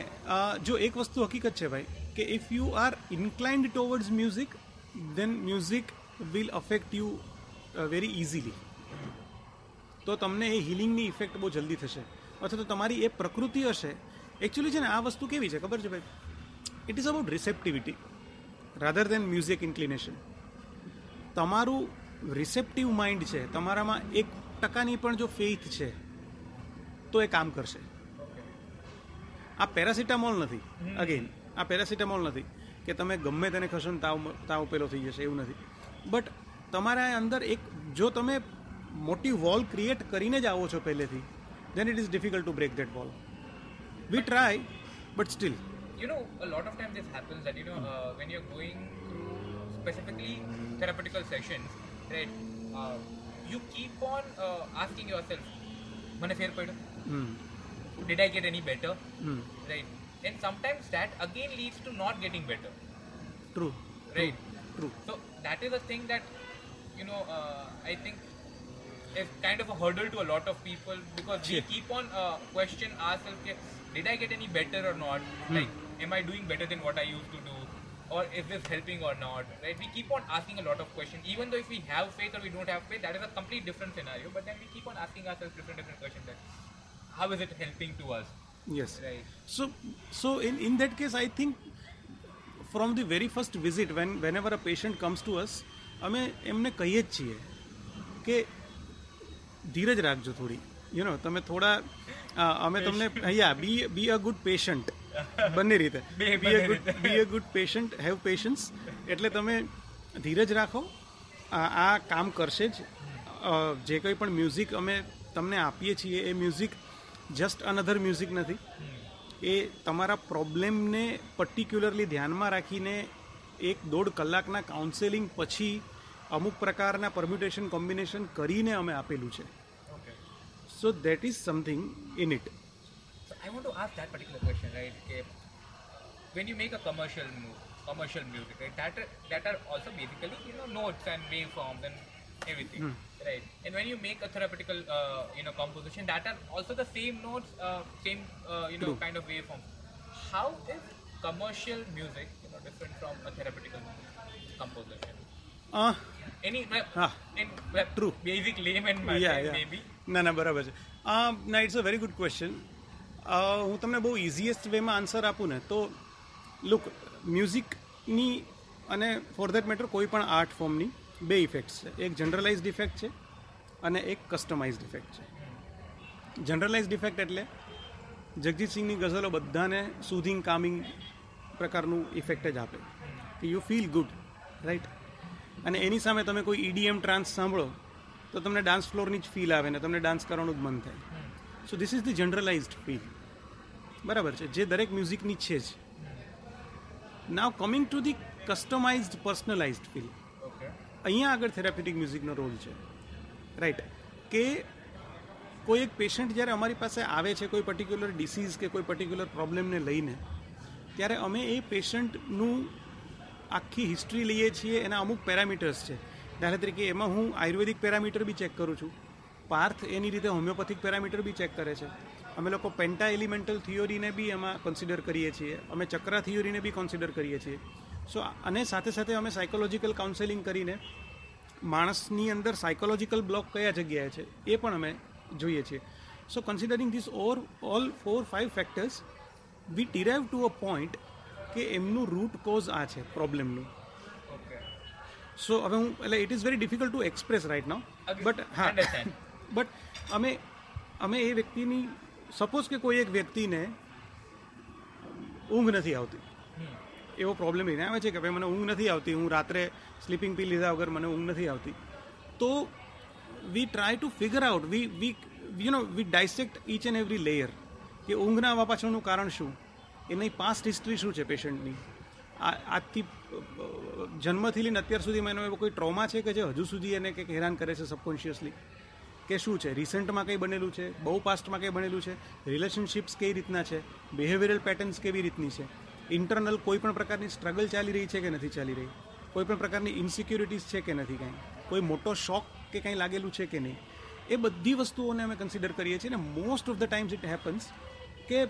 જો એક વસ્તુ હકીકત છે ભાઈ કે if you are inclined towards music then music will affect you very easily તો તમને એ હિલિંગની ઇફેક્ટ બહુ જલ્દી થશે. અથવા તો તમારી એ પ્રકૃતિ હશે એકચ્યુઅલી છે ને આ વસ્તુ કેવી છે? ખબર છે ભાઈ? It is about receptivity rather than music inclination તમારું રિસેપ્ટિવ માઇન્ડ છે, તમારામાં એક ટકાની પણ જો ફેઇથ છે, તો એ કામ કરશે. આ પેરાસિટામોલ નથી. અગેન આ પેરાસિટામોલ નથી કે તમે ગમે તેને ખસો તાવ તાવ પેલો થઈ જશે, એવું નથી. બટ તમારા અંદર એક, જો તમે મોટી વોલ ક્રિએટ કરીને જ આવો છો પહેલેથી then it is difficult to break that wall we try but still you know, a lot of times this happens that you know uh, when you're going through specifically therapeutical sessions, right? Uh, you keep on uh, asking yourself, "મને ફેર પડ્યો? Did I get any better?" Right? And sometimes that again leads to not getting better, true right? True So that is a thing that you know uh, I think is kind of a hurdle to a lot of people because we Yeah. keep on uh, question ourselves, "Okay, did I get any better or not? Like, am I doing better than what I used to do? Or is this helping or not? Right? We keep on asking a lot of questions, even though if we have faith or we don't have faith, that is a complete different scenario. But then we keep on asking ourselves different different questions. That how is it helping to us? Yes Right? So, so in, in that case, I think from the very first visit, when whenever a patient comes to us, અમે એમને કહીએ જ છીએ કે ધીરજ રાખજો થોડી. You know તમે થોડા અમે તમને અહીંયા બી બી અ ગુડ પેશન્ટ બંને રીતે. Be a good be a good patient have patience એટલે તમે ધીરજ રાખો. આ આ કામ કરશે જ. જે કંઈ પણ મ્યુઝિક અમે તમને આપીએ છીએ એ મ્યુઝિક જસ્ટ અનધર મ્યુઝિક નથી. એ તમારા પ્રોબ્લેમને પર્ટિક્યુલરલી ધ્યાનમાં રાખીને એક દોઢ કલાકના કાઉન્સેલિંગ પછી અમુક પ્રકારના પરમ્યુટેશન કોમ્બિનેશન કરીને અમે આપેલું છે. So that is something in it So I want to ask that particular question, right? Okay, when you make a commercial move, commercial music, right? That are, that are also basically you know notes and waveforms and everything, right? And when you make a therapeutical uh, you know composition, that are also the same notes, uh, same uh, you know True. kind of waveforms. How is commercial music you know different from a therapeutical composition? Any well, Ah, in well, true. basic layman maybe. ના ના બરાબર છે. ના it's a very good question હું તમને બહુ easiest વેમાં answer આપું ને તો લુક મ્યુઝિકની અને ફોર ધેટ મેટર કોઈ પણ આર્ટ ફોર્મની બે ઇફેક્ટ્સ છે. એક જનરલાઇઝ ઇફેક્ટ છે અને એક કસ્ટમાઇઝ ઇફેક્ટ છે. જનરલાઇઝ ઇફેક્ટ એટલે જગજીતસિંહની ગઝલો બધાને સુધિંગ કામિંગ પ્રકારનું ઇફેક્ટ જ આપે. કે યુ ફીલ ગુડ રાઈટ અને એની સામે તમે કોઈ ઈડીએમ ટ્રાન્સ સાંભળો તો તમને ડાન્સ ફ્લોરની જ ફીલ આવે ને તમને ડાન્સ કરવાનું જ મન થાય. So this is the generalised feel બરાબર છે? જે દરેક મ્યુઝિકની છે જ. Now coming to the customised personalised feel અહીંયા આગળ થેરાપ્યુટિક મ્યુઝિકનો રોલ છે. રાઈટ કે કોઈ એક પેશન્ટ જ્યારે અમારી પાસે આવે છે કોઈ પર્ટિક્યુલર ડિસીઝ કે કોઈ પર્ટિક્યુલર પ્રોબ્લેમને લઈને ત્યારે અમે એ પેશન્ટનું આખી હિસ્ટ્રી લઈએ છીએ, એના અમુક પેરામીટર્સ છે. દાખલા તરીકે એમાં હું આયુર્વેદિક પેરામીટર બી ચેક કરું છું. પાર્થ એની રીતે હોમિયોપેથિક પેરામીટર બી ચેક કરે છે. અમે લોકો પેન્ટા એલિમેન્ટલ થિયોરીને બી એમાં કન્સિડર કરીએ છીએ. અમે ચક્રા થિયોરીને બી કન્સિડર કરીએ છીએ. સો અને સાથે સાથે અમે સાયકોલોજીકલ કાઉન્સેલિંગ કરીને માણસની અંદર સાયકોલોજીકલ બ્લોક કયા જગ્યાએ છે, એ પણ અમે જોઈએ છીએ. So considering this or all four five factors we derive to a point કે એમનું રૂટ કોઝ આ છે પ્રોબ્લેમનું સો હવે હું એટલે it is very difficult to express right now but હા. બટ અમે અમે એ વ્યક્તિની સપોઝ કે કોઈ એક વ્યક્તિને ઊંઘ નથી આવતી. એવો પ્રોબ્લેમ એને આવે છે કે ભાઈ મને ઊંઘ નથી આવતી હું રાત્રે સ્લીપિંગ પી લીધા વગર મને ઊંઘ નથી આવતી. તો we try to figure out we we you know we dissect each and every layer કે ઊંઘ ના આવવા પાછળનું કારણ શું? એની પાસ્ટ હિસ્ટ્રી શું છે પેશન્ટની આજથી જન્મથી લઈને અત્યાર સુધીમાં એનો એવો કોઈ ટ્રોમા છે કે જે હજુ સુધી એને કંઈક હેરાન કરે છે સબકોન્શિયસલી કે શું છે? રિસન્ટમાં કંઈ બનેલું છે? બહુ પાસ્ટમાં કંઈ બનેલું છે? રિલેશનશિપ્સ કઈ રીતના છે? બિહેવિયરલ પેટર્ન્સ કેવી રીતની છે? ઇન્ટરનલ કોઈ પણ પ્રકારની સ્ટ્રગલ ચાલી રહી છે કે નથી ચાલી રહી? કોઈ પણ પ્રકારની ઇન્સિક્યુરિટીઝ છે કે નથી કાંઈ? કોઈ મોટો શોક કે કંઈ લાગેલું છે કે નહીં? એ બધી વસ્તુઓને અમે કન્સિડર કરીએ છીએ ને most of the times it happens કે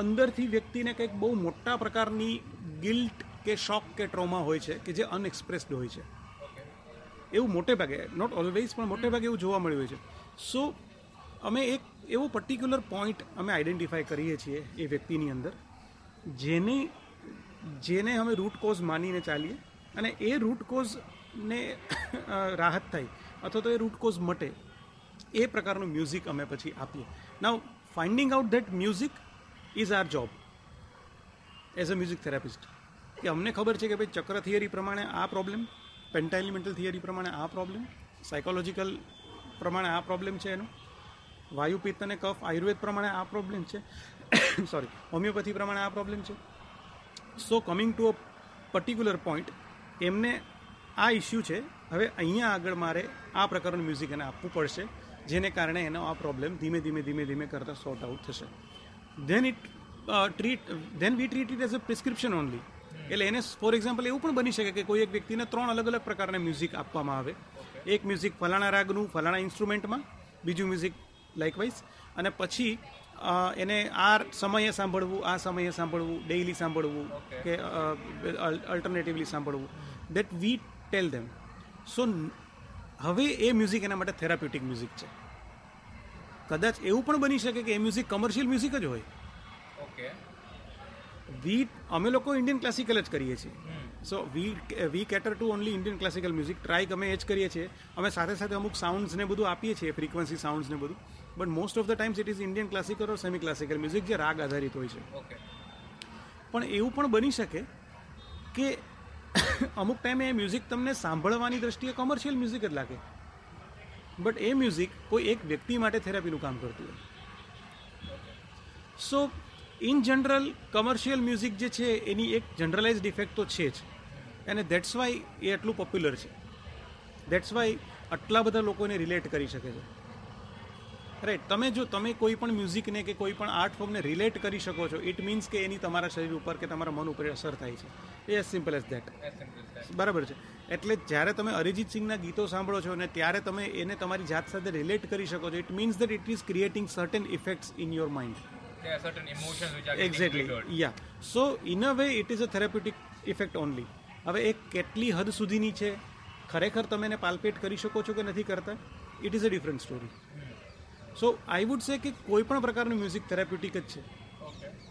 અંદરથી વ્યક્તિને કંઈક બહુ મોટા પ્રકારની ગિલ્ટ કે શોક કે ટ્રોમા હોય છે કે જે અનએક્સપ્રેસ્ડ હોય છે. એવું મોટે ભાગે નોટ ઓલવેઝ પણ મોટે ભાગે એવું જોવા મળ્યું છે. સો અમે એક એવો પર્ટિક્યુલર પોઈન્ટ અમે આઈડેન્ટિફાય કરીએ છીએ એ વ્યક્તિની અંદર, જેને જેને અમે રૂટ કોઝ માનીને ચાલીએ અને એ રૂટ કોઝને રાહત થાય અથવા તો એ રૂટ કોઝ મટે એ પ્રકારનું મ્યુઝિક અમે પછી આપીએ. Now finding out that music is our job as a music therapist કે અમને ખબર છે કે ભાઈ ચક્ર થિયરી પ્રમાણે આ પ્રોબ્લેમ પેન્ટાઇલિમેન્ટલ થિયરી પ્રમાણે આ પ્રોબ્લેમ સાયકોલોજીકલ પ્રમાણે આ પ્રોબ્લેમ છે એનો, વાયુ પિત્ત અને કફ, આયુર્વેદ પ્રમાણે આ પ્રોબ્લેમ છે સોરી હોમિયોપેથી પ્રમાણે આ પ્રોબ્લેમ છે. So coming to a particular point એમને આ ઇસ્યુ છે, હવે અહીંયા આગળ મારે આ પ્રકારનું મ્યુઝિક એને આપવું પડશે, જેને કારણે એનો આ પ્રોબ્લેમ ધીમે ધીમે ધીમે ધીમે કરતાં સોર્ટ આઉટ થશે. Then it treat then we treat it as a prescription only એટલે એને ફોર એક્ઝામ્પલ એવું પણ બની શકે કે કોઈ એક વ્યક્તિને ત્રણ અલગ અલગ પ્રકારના મ્યુઝિક આપવામાં આવે. એક મ્યુઝિક ફલાણા રાગનું ફલાણા ઇન્સ્ટ્રુમેન્ટમાં બીજું મ્યુઝિક લાઇકવાઇઝ અને પછી એને આ સમયે સાંભળવું આ સમયે સાંભળવું ડેઇલી સાંભળવું કે અલ્ટરનેટિવલી સાંભળવું. That we tell them so હવે એ મ્યુઝિક એના માટે થેરાપ્યુટિક મ્યુઝિક છે. કદાચ એવું પણ બની શકે કે એ મ્યુઝિક કમર્શિયલ મ્યુઝિક જ હોય. ઓકે વી અમે લોકો ઇન્ડિયન ક્લાસિકલ જ કરીએ છીએ. So we we cater to only Indian classical music try અમે એ જ કરીએ છીએ. અમે સાથે સાથે અમુક સાઉન્ડ્સ ને બધું આપીએ છીએ ફ્રીક્વન્સી સાઉન્ડ્સ ને બધું. But most of the times it is Indian classical or semi classical music જે રાગ આધારિત હોય છે. ઓકે પણ એવું પણ બની શકે કે અમુક ટાઈમે એ મ્યુઝિક તમને સાંભળવાની દ્રષ્ટિએ કમર્શિયલ મ્યુઝિક જ લાગે. બટ એ મ્યુઝિક કોઈ એક વ્યક્તિ માટે થેરાપીનું કામ કરતું હોય. So in general commercial music જે છે, એની એક જનરલાઇઝ ડિફેક્ટ તો છે જ. અને દેટ્સ વાય એ આટલું પોપ્યુલર છે. દેટ્સ વાય આટલા બધા લોકોને રિલેટ કરી શકે છે. રાઈટ તમે જો તમે કોઈ પણ મ્યુઝિકને કે કોઈ પણ આર્ટ ફોર્મને રિલેટ કરી શકો છો ઇટ મીન્સ કે એની તમારા શરીર ઉપર કે તમારા મન ઉપર અસર થાય છે. એ એઝ સિમ્પલ એઝ ધેટ. બરાબર છે. એટલે જ્યારે તમે અરિજિત સિંહના ગીતો સાંભળો છો અને ત્યારે તમે એને તમારી જાત સાથે રિલેટ કરી શકો છો it means that it is creating certain effects in your mind exactly yeah so in a way it is a therapeutic effect only હવે એ કેટલી હદ સુધીની છે? ખરેખર તમે એને પાલ્પેટ કરી શકો છો કે નથી કરતા? It is a different story so I would say કે કોઈ પણ પ્રકારનું મ્યુઝિક થેરાપ્યુટિક જ છે.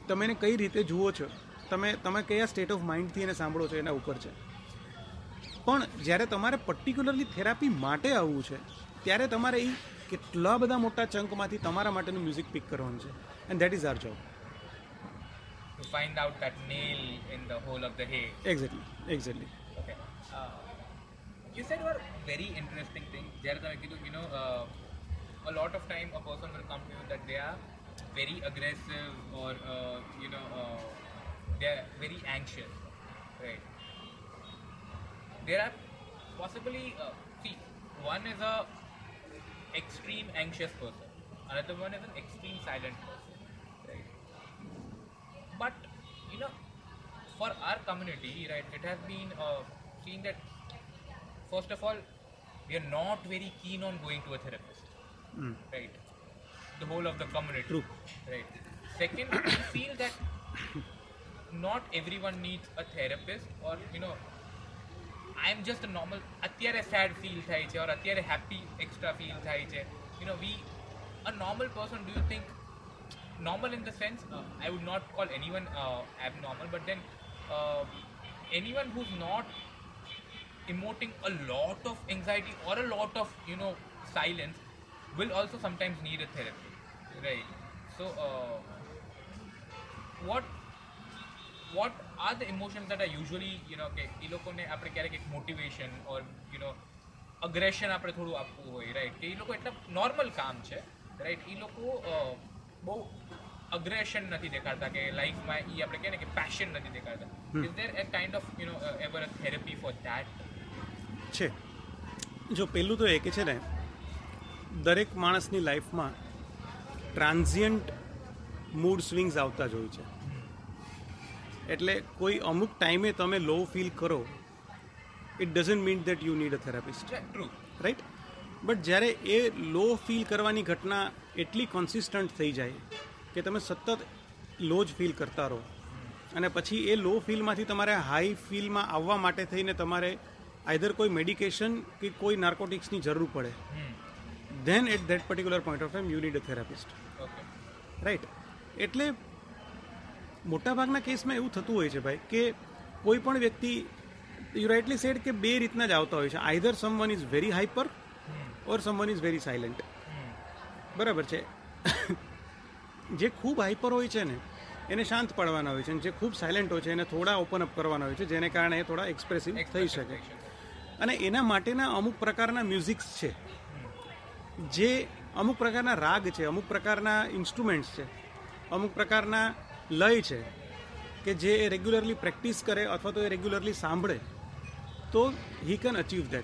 તમે એને કઈ રીતે જુઓ છો તમે તમે કયા સ્ટેટ ઓફ માઇન્ડથી એને સાંભળો છો એના ઉપર છે પણ જ્યારે તમારે પર્ટિક્યુલરલી થેરાપી માટે આવવું છે ત્યારે તમારે એ કેટલા બધા મોટા ચંકમાંથી તમારા માટેનું મ્યુઝિક પિક કરવાનું છે and that is our job To find out that nail in the hole of the hay. Exactly exactly Okay. Uh, you said one very interesting thing. જ્યારે તમે કીધું, you know, uh, a lot of time a person will come to you that they are very aggressive or, uh, you know, uh, they are very anxious. Right. There are possibly, uh, see, one is a extreme anxious person. Another one is an extreme silent person. Right. But you know, for our community, right, it has been uh, seen that first of all, we are not very keen on going to a therapist, Mm. right? The whole of the community, True. right? Second, we feel that not everyone needs a therapist, or you know, I'm just a normal. અત્યારે sad feel થાય છે, or અત્યારે happy extra feel થાય છે. You know, we a normal person. Do you think normal in the sense uh, I would not call anyone uh, abnormal, but then uh, anyone who's not emoting a lot of anxiety or a lot of you know silence will also sometimes need a therapy, right? So, uh, what what are the emotions that are usually you know કે એ લોકોને આપણે ક્યારેક એક motivation or you know અગ્રેશન આપણે થોડું આપવું હોય right કે એ લોકો એટલા નોર્મલ કામ છે રાઈટ એ લોકો બહુ અગ્રેશન નથી દેખાડતા કે લાઈફમાં એ આપણે કહે ને કે પેશન નથી દેખાડતા is there a kind of you know ever a therapy for that છે જો પહેલું તો એ કે છે ને દરેક માણસની લાઈફમાં ટ્રાન્ઝિયન્ટ મૂડ સ્વિંગ્સ આવતા જ હોય છે. એટલે કોઈ અમુક ટાઈમે તમે લો ફીલ કરો it doesn't mean that you need a therapist true right but જ્યારે એ લો ફીલ કરવાની ઘટના એટલી કન્સિસ્ટન્ટ થઈ જાય કે તમે સતત લો જ ફીલ કરતા રહો અને પછી એ લો ફીલમાંથી તમારે હાઈ ફીલમાં આવવા માટે થઈને તમારે આઈધર કોઈ મેડિકેશન કે કોઈ નાર્કોટિક્સની જરૂર પડે. Then at that particular point of time you need a therapist okay right એટલે મોટાભાગના કેસમાં એવું થતું હોય છે ભાઈ કે કોઈ પણ વ્યક્તિ યુ રાઇટલી સેડ કે બે રીતના જ આવતા હોય છે. Either someone is very hyper or someone is very silent બરાબર છે? જે ખૂબ હાઈપર હોય છે ને એને શાંત પાડવાના હોય છે અને જે ખૂબ સાયલન્ટ હોય છે એને થોડા ઓપન અપ કરવાના હોય છે જેને કારણે એ થોડા એક્સપ્રેસિવ થઈ શકે. અને એના માટેના અમુક પ્રકારના મ્યુઝિક્સ છે. જે અમુક પ્રકારના રાગ છે, અમુક પ્રકારના ઇન્સ્ટ્રુમેન્ટ્સ છે, અમુક પ્રકારના લય છે કે જે એ રેગ્યુલરલી પ્રેક્ટિસ કરે અથવા તો એ રેગ્યુલરલી સાંભળે, તો હી કેન અચીવ દેટ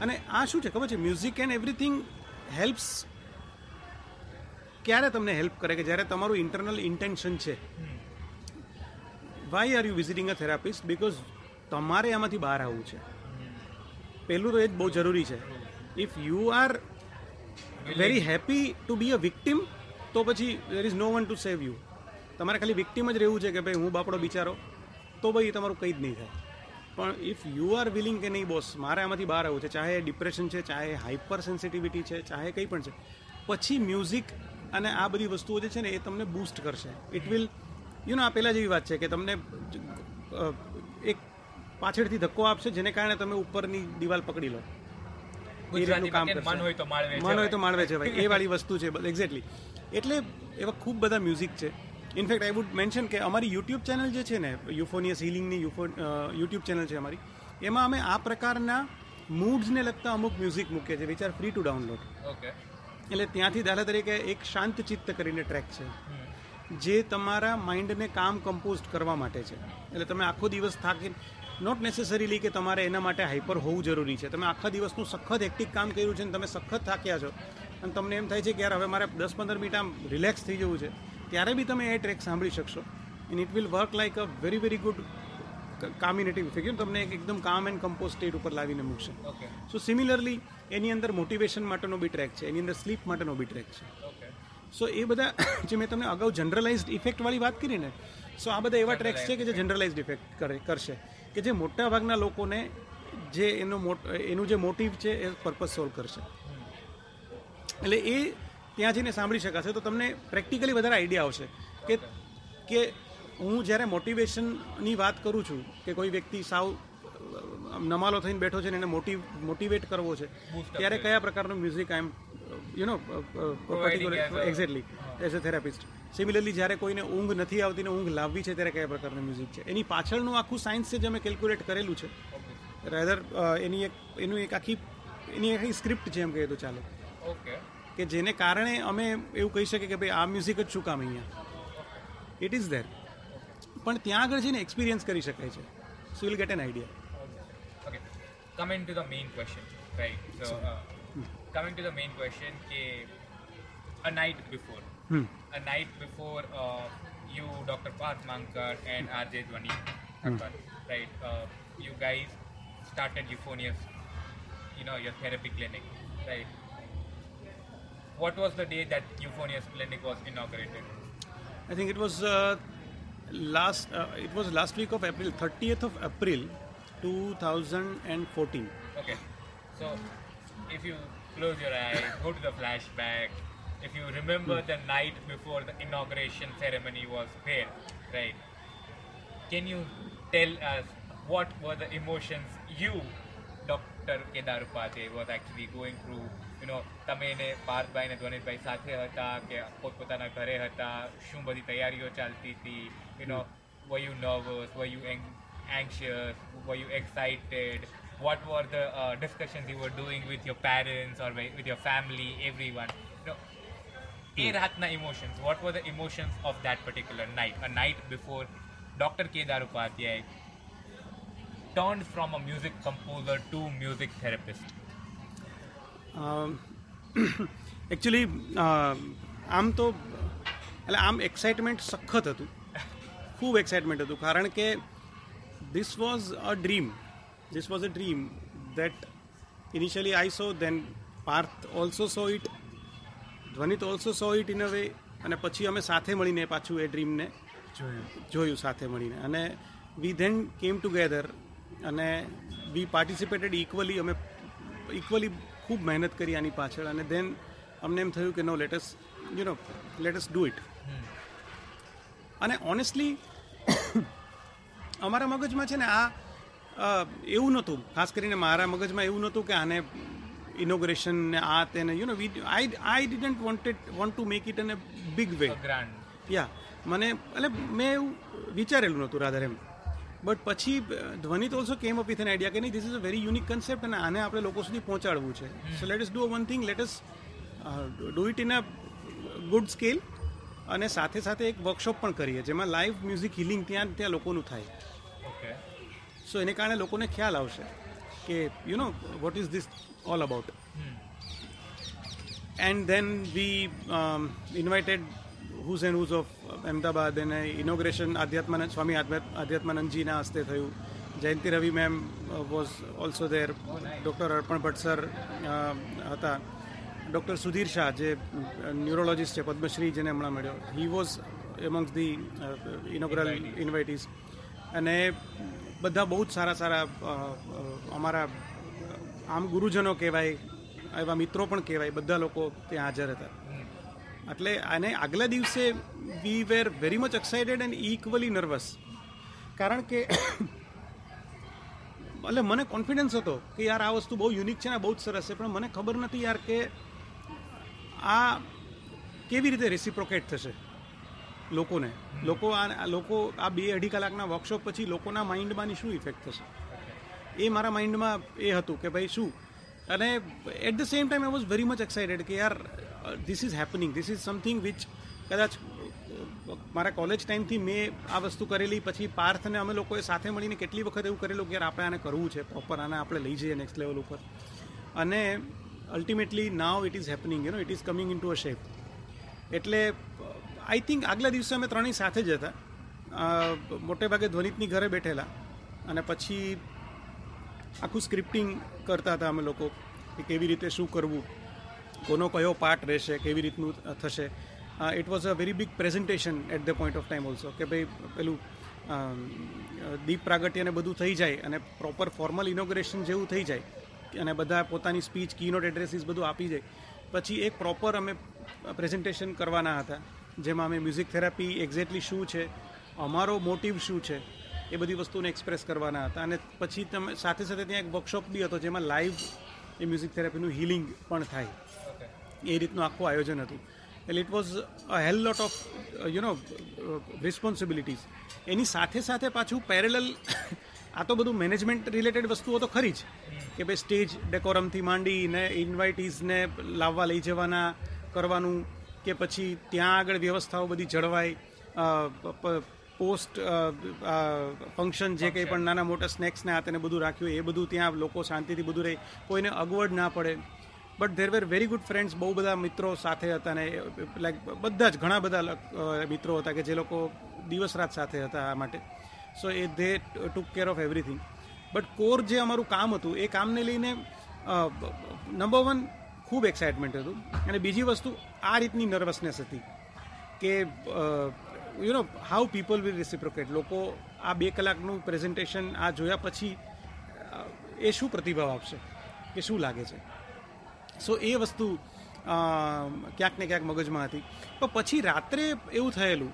અને આ શું છે ખબર છે? મ્યુઝિક એન્ડ એવરીથિંગ હેલ્પ્સ ક્યારે તમને હેલ્પ કરે કે જ્યારે તમારું ઇન્ટરનલ ઇન્ટેન્શન છે? Why are you visiting a therapist because તમારે આમાંથી બહાર આવવું છે. પહેલું તો એ જ બહુ જરૂરી છે. If you are very happy to be a victim તો પછી there is no one to save you તમારે ખાલી વિક્ટિમ જ રહેવું છે કે ભાઈ હું બાપડો બિચારો, તો ભાઈ તમારું કંઈ જ નહીં થાય. પણ ઇફ યુ આર વિલિંગ કે નહીં બોસ મારે આમાંથી બહાર આવવું છે, ચાહે ડિપ્રેશન છે, ચાહે હાઇપર સેન્સિટિવિટી છે, ચાહે કંઈ પણ છે. પછી મ્યુઝિક અને આ બધી વસ્તુઓ જે છે ને એ તમને બૂસ્ટ કરશે. ઇટ વિલ યુ નો આ પહેલાં જેવી વાત છે કે તમને એક પાછળથી ધક્કો આપશે, જેને કારણે તમે ઉપરની દિવાલ પકડી લો. એ રીતનું કામ મન હોય તો માળવે છે ભાઈ. એ વાળી વસ્તુ છે એક્ઝેક્ટલી એટલે એવા ખૂબ બધા મ્યુઝિક છે. ઇનફેક્ટ આઈ વુડ મેન્શન કે અમારી યુટ્યુબ ચેનલ જે છે ને યુફોનિયસ હિલિંગની યુફો યુટ્યુબ ચેનલ છે અમારી એમાં અમે આ પ્રકારના મૂડ્સને લગતા અમુક મ્યુઝિક મૂકીએ છીએ વિચાર ફ્રી ટુ ડાઉનલોડ ઓકે. એટલે ત્યાંથી દાખલા તરીકે એક શાંત ચિત્ત કરીને ટ્રેક છે જે તમારા માઇન્ડને કામ કમ્પોઝ કરવા માટે છે. એટલે તમે આખો દિવસ થાકી નોટ નેસેસરીલી કે તમારે એના માટે હાઈપર હોવું જરૂરી છે. તમે આખા દિવસનું સખત હેક્ટિક કામ કર્યું છે અને તમે સખત થાક્યા છો. અને તમને એમ થાય છે કે યાર હવે મારે દસ પંદર મિનિટ આમ રિલેક્સ થઈ જવું છે. ત્યારે બી તમે એ ટ્રેક સાંભળી શકશો. And it will work like a very very good carminative figure તમને એક એકદમ કામ એન્ડ કમ્પોઝ સ્ટેટ ઉપર લાવીને મૂકશે. સો સિમિલરલી એની અંદર મોટિવેશન માટેનો બી ટ્રેક છે. એની અંદર સ્લીપ માટેનો બી ટ્રેક છે. સો એ બધા જે મેં તમને અગાઉ જનરલાઇઝડ ઇફેક્ટવાળી વાત કરી ને સો આ બધા એવા ટ્રેક્સ છે કે જે જનરલાઇઝ ઇફેક્ટ કરે કરશે. કે જે મોટાભાગના લોકોને જે એનો મોટ એનું જે મોટિવ છે એ પર્પઝ સોલ્વ કરશે. એટલે એ ત્યાં જઈને સાંભળી શકાશે. તો તમને પ્રેક્ટિકલી વધારે આઈડિયા આવશે કે કે હું જ્યારે મોટિવેશનની વાત કરું છું કે કોઈ વ્યક્તિ સાવ નમાલો થઈને બેઠો છે ને એને મોટિવ મોટિવેટ કરવો છે ત્યારે કયા પ્રકારનું music I am you know particular exactly as a therapist. Similarly જ્યારે કોઈને ઊંઘ નથી આવતી ને ઊંઘ લાવવી છે ત્યારે કયા પ્રકારનું મ્યુઝિક છે? એની પાછળનું આખું સાયન્સ છે જે અમે કેલ્ક્યુલેટ કરેલું છે. રેધર એની એક એનું એક આખી એની આખી સ્ક્રિપ્ટ છે એમ કહીએ તો ચાલે. ઓકે કે જેને કારણે અમે એવું કહી શકીએ કે ભાઈ આ મ્યુઝિક જ શું કામ અહીંયા? ઇટ ઇઝ ધેર પણ ત્યાં આગળ જઈને એક્સપિરિયન્સ કરી શકાય છે. So will get an idea okay coming to the main question right so coming to the main question question, કે a night before, hmm a night before uh, you, Dr. Parth Mankar and RJ Dhwani, Thakkar, right? Uh, you guys started Euphonious you know your therapy clinic, right? What was the day that Euphonious clinic was inaugurated? I think it was uh, last. Uh, it was last week of April, 30th of April, 2014. Okay, so if you close your eyes, go to the flashback If you remember the night before the inauguration ceremony was there, right? Can you tell us what were the emotions you, Dr. Kedar Upadhyay, was actually going through? You know, તમે ને પાર્થભાઈ ને ધ્વનિતભાઈ સાથે હતા કે પોતપોતાના ઘરે હતા શું બધી તૈયારીઓ ચાલતી હતી you know were you nervous were you ang- anxious were you excited what were the uh, discussions you were doing with your parents or wi- with your family everyone you know એ રાતના emotions what were the emotions of that particular night a night before dr kedar upadhyay turned from a music composer to music therapist actually આમ તો એટલે આમ excitement સખત હતું ખૂબ excitement હતું કારણ કે this was a dream this was a dream that initially I saw then Parth also saw it Dhvanit also saw it in a way અને પછી અમે સાથે મળીને પાછું એ ડ્રીમને જોયું. સાથે મળીને. અને વી ધેન કેમ ટુગેધર અને વી પાર્ટિસિપેટેડ ઇક્વલી અમે ઇક્વલી ખૂબ મહેનત કરી આની પાછળ અને ધેન અમને એમ થયું કે no lets you know lets do it અને ઓનેસ્ટલી અમારા મગજમાં છે ને આ એવું નહોતું. ખાસ કરીને મારા મગજમાં એવું નહોતું કે આને ઇનોગ્રેશન ને આ તેને you know we I I didn't wanted want to make it in a big way grand yeah મને એટલે મેં એવું વિચારેલું નહોતું રાધર એમ. બટ પછી Dhvanit also came up with an idea કે નહીં this is a very unique concept અને આને આપણે લોકો સુધી પહોંચાડવું છે. So let us do one thing let us do it in a good scale અને સાથે સાથે એક વર્કશોપ પણ કરીએ જેમાં લાઈવ મ્યુઝિક હિલિંગ ત્યાં ત્યાં લોકોનું થાય. ઓકે સો એને કારણે લોકોને ખ્યાલ આવશે કે you know what is this all about and we um, invited who's and who's of Ahmedabad અને ઇનોગ્રેશન આધ્યાત્માનંદ સ્વામી આધ્યાત્મ- આધ્યાત્માનંદજીના હસ્તે થયું Jayanti Ravi ma'am was also there doctor Arpan Bhatt sir હતા ડૉક્ટર સુધીર શાહ જે ન્યુરોલોજિસ્ટ છે પદ્મશ્રી જેને હમણાં મળ્યો he was amongst the inaugural invitees અને બધા બહુ જ સારા સારા અમારા આમ ગુરુજનો કહેવાય, એવા મિત્રો પણ કહેવાય, બધા લોકો ત્યાં હાજર હતા. એટલે આને આગલા દિવસે we were very much excited and equally nervous કારણ કે, એટલે મને કોન્ફિડન્સ હતો કે યાર આ વસ્તુ બહુ યુનિક છે ને બહુ જ સરસ છે, પણ મને ખબર નથી યાર કે આ કેવી રીતે રેસિપ્રોકેટ થશે લોકોને. લોકો આ લોકો આ બે અઢી કલાકના વર્કશોપ પછી લોકોના માઇન્ડમાંની શું ઇફેક્ટ થશે? એ મારા માઇન્ડમાં એ હતું કે ભાઈ શું? અને at the same time I was very much excited કે યાર this is happening this is something which કદાચ મારા કોલેજ ટાઈમથી મેં આ વસ્તુ કરેલી, પછી પાર્થ અને અમે લોકોએ સાથે મળીને કેટલી વખત એવું કરેલું કે યાર, આપણે આને કરવું છે પ્રોપર આને આપણે લઈ જઈએ નેક્સ્ટ લેવલ ઉપર. અને ultimately now it is happening you know it is coming in to a shape એટલે આઈ થિંક આગલા દિવસે અમે ત્રણેય સાથે જ હતા. મોટે ભાગે ધ્વનિતની ઘરે બેઠેલા. અને પછી આખું સ્ક્રિપ્ટિંગ કરતા હતા અમે લોકો, કે કેવી રીતે શું કરવું, કોનો કયો પાર્ટ રહેશે, કેવી રીતનું થશે. It was a very big presentation at the point of time also કે ભાઈ, પેલું દીપ પ્રાગટ્ય ને બધું થઈ જાય અને પ્રોપર ફોર્મલ ઇનોગ્રેશન જેવું થઈ જાય, અને બધા પોતાની સ્પીચ કીનોટ એડ્રેસીસ બધું આપી જાય પછી એક પ્રોપર અમે પ્રેઝન્ટેશન કરવાના હતા, જેમાં અમે મ્યુઝિક થેરાપી એક્ઝેક્ટલી શું છે, અમારો મોટિવ શું છે એ બધી વસ્તુને એક્સપ્રેસ કરવાના હતા. અને પછી તમે સાથે સાથે ત્યાં એક વર્કશોપ બી હતો જેમાં લાઈવ એ મ્યુઝિક થેરાપીનું હિલિંગ પણ થાય. એ રીતનું આખું આયોજન હતું. એટલે it was a hell lot of you know responsibilities એની સાથે સાથે પાછું પેરેલલ આ તો બધું મેનેજમેન્ટ રિલેટેડ વસ્તુઓ તો ખરી જ. કે ભાઈ સ્ટેજ ડેકોરમથી માંડીને ઇન્વાઇટીઝને લાવવા લઈ જવાના કરવાનું કે પછી ત્યાં આગળ વ્યવસ્થાઓ બધી જળવાય પોસ્ટ ફંક્શન જે કંઈ પણ નાના મોટા સ્નેક્સને આ તેને બધું રાખ્યું એ બધું ત્યાં લોકો શાંતિથી બધું રહે. કોઈને અગવડ ના પડે. But there were very good friends બહુ બધા મિત્રો સાથે હતા ને લાઈક બધા જ ઘણા બધા મિત્રો હતા કે જે લોકો દિવસ રાત સાથે હતા આ માટે. So A they took care of everything but core જે અમારું કામ હતું એ કામને લઈને નંબર વન ખૂબ એક્સાઇટમેન્ટ હતું. અને બીજી વસ્તુ આ રીતની નર્વસનેસ હતી કે you know how people will reciprocate લોકો આ બે કલાકનું પ્રેઝન્ટેશન આ જોયા પછી એ શું પ્રતિભાવ આપશે? કે શું લાગે છે? સો એ વસ્તુ ક્યાંક ને ક્યાંક મગજમાં હતી. પણ પછી રાત્રે એવું થયેલું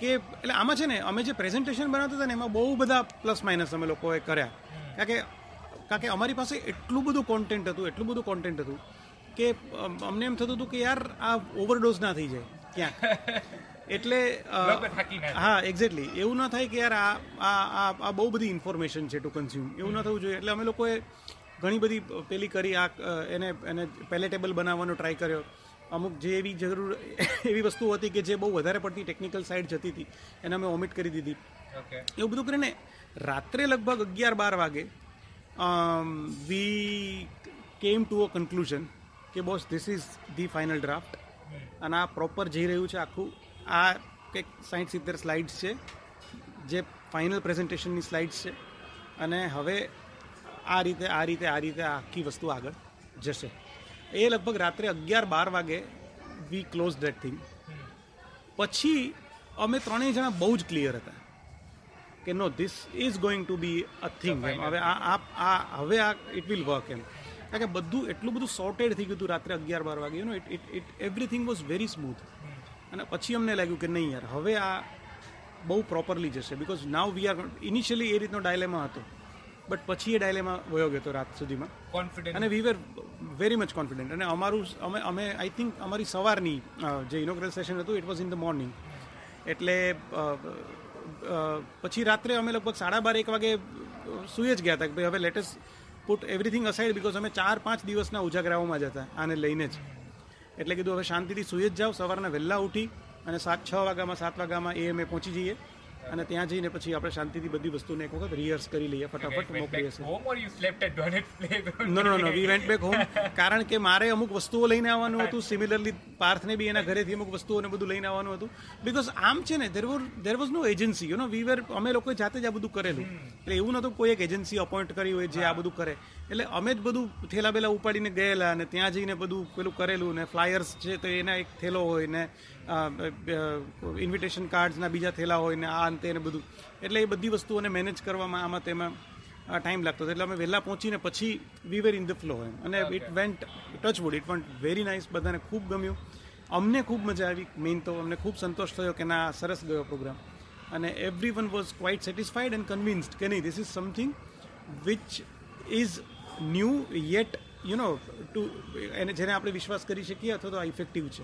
કે, એટલે આમાં છે ને, અમે જે પ્રેઝન્ટેશન બનાવતા હતા ને, એમાં બહુ બધા પ્લસ માઇનસ અમે લોકોએ કર્યા. કારણ કે કારણ કે અમારી પાસે એટલું બધું કોન્ટેન્ટ હતું, એટલું બધું કોન્ટેન્ટ હતું કે અમને એમ થતું હતું કે યાર, આ ઓવરડોઝ ના થઈ જાય. ક્યાંક. એટલે. હા એક્ઝેક્ટલી એવું ના થાય કે યાર આ આ આ આ બહુ બધી ઇન્ફોર્મેશન છે ટુ કન્ઝ્યુમ એવું ના થવું જોઈએ. એટલે અમે લોકોએ ઘણી બધી પેલી કરી આ એને એને પેલેટેબલ બનાવવાનો ટ્રાય કર્યો. અમુક જે એવી જરૂર એવી વસ્તુ હતી કે જે બહુ વધારે પડતી ટેકનિકલ સાઈડ જતી હતી એને અમે ઓમિટ કરી દીધી. એવું બધું કરીને રાત્રે લગભગ અગિયાર બાર વાગે we came to a conclusion કે boss this is the final draft અને આ પ્રોપર જઈ રહ્યું છે આખું. આ કંઈક સાઠ સિત્તેર સ્લાઇડ્સ છે જે ફાઇનલ પ્રેઝન્ટેશનની સ્લાઇડ્સ છે. અને હવે આ રીતે આ રીતે આ રીતે આખી વસ્તુ આગળ જશે. એ લગભગ રાત્રે અગિયાર બાર વાગે વી ક્લોઝ દેટ થિંગ પછી અમે ત્રણેય જણા બહુ જ ક્લિયર હતા કે no this is going to be a thing એમ હવે આ આ હવે આ ઇટ વિલ વર્ક એમ. કારણ કે બધું એટલું બધું સોર્ટેડ થઈ ગયું હતું રાત્રે અગિયાર બાર વાગે. You know it it it everything was very smooth અને પછી અમને લાગ્યું કે નહીં યાર હવે આ બહુ પ્રોપરલી જશે. Because now we are initially એ રીતનો ડાયલેમા હતો. બટ પછી એ ડાયલેમા વયો ગયો હતો રાત સુધીમાં. કોન્ફિડન્ટ અને we were very much confident અને અમારું અમે અમે આઈ થિંક અમારી સવારની જે ઇનોગ્રલ સેશન હતું it was in the morning એટલે પછી રાત્રે અમે લગભગ સાડા બાર એક વાગે સૂઈ જ ગયા હતા કે ભાઈ હવે let's put everything aside because અમે ચાર પાંચ દિવસના ઉજાગરાઓમાં જ હતા આને લઈને જ. એટલે કીધું હવે શાંતિથી સૂઈ જ જાઓ સવારના વહેલા ઉઠી અને સાત છ વાગ્યામાં સાત વાગ્યામાં એ અમે પહોંચી જઈએ અને ત્યાં જઈને પછી આપણે શાંતિથી બધી વસ્તુને એક વખત રિહર્સ કરી લઈએ ફટાફટ મોકલીએ છીએ. No no no we went back home કારણ કે મારે અમુક વસ્તુઓ લઈને આવવાનું હતું સિમિલરલી પાર્થને બી એના ઘરેથી અમુક વસ્તુઓને બધું લઈને આવવાનું હતું બિકોઝ આમ છે ને there was there was no agency you know we were અમે લોકોએ જાતે જ આ બધું કરેલું એટલે એવું નહોતું કોઈ એક એજન્સી અપોઇન્ટ કરી હોય જે આ બધું કરે એટલે અમે જ બધું થેલા બેલા ઉપાડીને ગયેલા અને ત્યાં જઈને બધું પેલું કરેલું ને ફ્લાયર્સ છે તો એના એક થેલો હોય ને ઇન્વિટેશન કાર્ડ્સના બીજા થેલા હોય ને આ અંતે ને બધું. એટલે એ બધી વસ્તુઓને મેનેજ કરવામાં આમાં તેમાં ટાઈમ લાગતો હતો. એટલે અમે વહેલા પહોંચીને પછી we were in the flow એમ. અને it went touch wood it went very nice બધાને ખૂબ ગમ્યું. અમને ખૂબ મજા આવી મેઇન તો અમને ખૂબ સંતોષ થયો કે ના સરસ ગયો પ્રોગ્રામ અને everyone was quite satisfied and convinced કે નહીં this is something which is new yet you know to એને જેને આપણે વિશ્વાસ કરી શકીએ અથવા તો આ ઇફેક્ટિવ છે.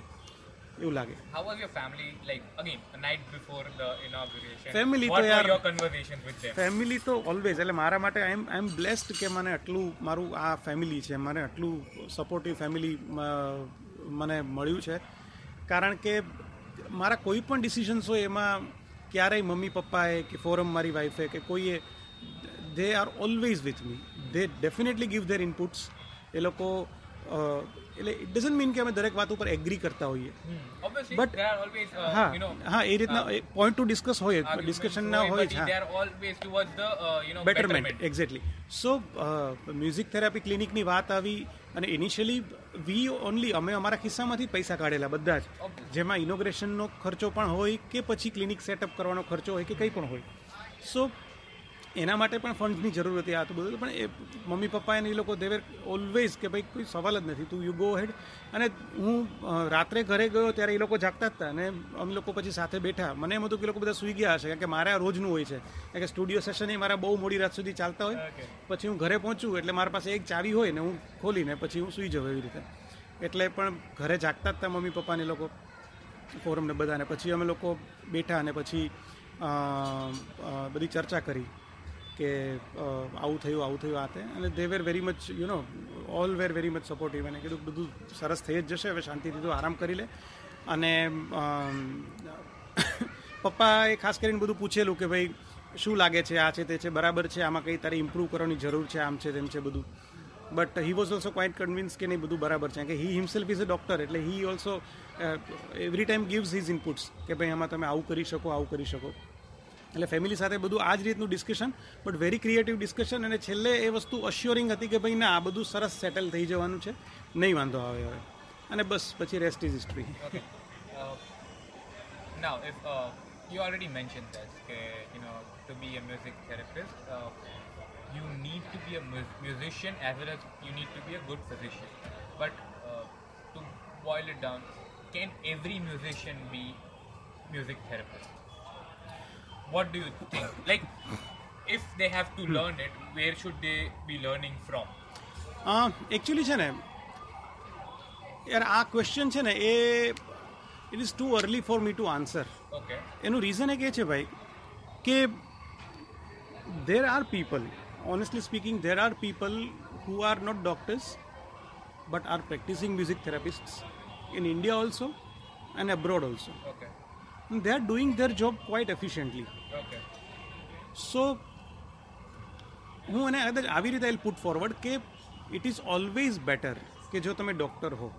એવું લાગે. How was your family like again a before the the family તો યાર- your conversation with them family તો ઓલવેઝ એટલે મારા માટે આઈ એમ આઈ એમ બ્લેસ્ડ કે મને આટલું મારું આ ફેમિલી છે. મને આટલું સપોર્ટિવ ફેમિલી મને મળ્યું છે. કારણ કે મારા કોઈ પણ ડિસિઝન્સ હોય એમાં ક્યારેય મમ્મી પપ્પાએ કે ફોરમ મારી વાઈફે કે કોઈએ they are always with me they definitely give their inputs એ લોકો એટલે ઇટ ડઝન્ટ મીન કે અમે દરેક વાત ઉપર એગ્રી કરતા હોઈએ. uh, હા હા એ રીતના પોઈન્ટ ટુ ડિસ્કસ હોય ડિસ્કશન ના હોય હા. they are always towards the you know betterment exactly so music therapy ક્લિનિકની વાત આવી અને ઇનિશિયલી વી ઓનલી અમે અમારા ખિસ્સામાંથી પૈસા કાઢેલા બધા જ. જેમાં ઇનોગ્રેશનનો ખર્ચો પણ હોય કે પછી ક્લિનિક સેટઅપ કરવાનો ખર્ચો હોય કે કંઈ પણ હોય. સો એના માટે પણ ફંડની જરૂર હતી આ તો બધું. પણ એ મમ્મી પપ્પા અને એ લોકો દેવેર ઓલવેઝ કે ભાઈ કોઈ સવાલ જ નથી તું યુ ગો હેડ અને હું રાત્રે ઘરે ગયો ત્યારે એ લોકો જાગતા જ હતા અને અમે લોકો પછી સાથે બેઠા. મને એમ હતું કે એ લોકો બધા સૂઈ ગયા હશે કારણ કે મારે આ રોજનું હોય છે. કારણ કે સ્ટુડિયો સેશન એ મારા બહુ મોડી રાત સુધી ચાલતા હોય. પછી હું ઘરે પહોંચું એટલે મારા પાસે એક ચાવી હોય ને હું ખોલીને પછી હું સૂઈ જાઉં એવી રીતે. એટલે પણ ઘરે જાગતા જ હતા મમ્મી પપ્પાને લોકો ફોરમને બધાને. પછી અમે લોકો બેઠા અને પછી બધી ચર્ચા કરી. કે આવું થયું આવું થયું આ તે. અને they were very much you know all were very much supportive અને કીધું બધું સરસ થઈ જ જશે, હવે શાંતિથી તું આરામ કરી લે. અને પપ્પાએ ખાસ કરીને બધું પૂછેલું કે ભાઈ, શું લાગે છે, આ છે, તે છે, બરાબર છે, આમાં કંઈ તારે ઇમ્પ્રૂવ કરવાની જરૂર છે, આમ છે, તેમ છે, બધું. But he was also quite convince કે નહીં, બધું બરાબર છે. કે he himself is a doctor એટલે he also every time gives his inputs કે ભાઈ, આમાં તમે આવું કરી શકો, આવું કરી શકો. એટલે ફેમિલી સાથે બધું આ જ રીતનું discussion but very creative discussion અને છેલ્લે એ વસ્તુ અશ્યોરિંગ હતી કે ભાઈ ના આ બધું સરસ સેટલ થઈ જવાનું છે નહીં વાંધો આવે હવે અને બસ પછી rest is history. Uh, uh, you already mentioned this, okay, you know, to be a music therapist, uh, you need to be a mu- musician as well as you need to be a good physician. But uh, to boil it down, can every musician be music therapist? What do you think? Like, if they have to learn it, where should they be learning from? Actually છે ને યાર આ question છે ને એ it is too early for me to answer Okay. એનું reason એક એ છે ભાઈ કે there are people honestly speaking there are people who are not doctors but are practising music therapists in India also and abroad also Okay. They are doing their job quite efficiently. Okay. So હું એને કદાચ આવી રીતે I put forward કે it is always better કે જો તમે doctor હો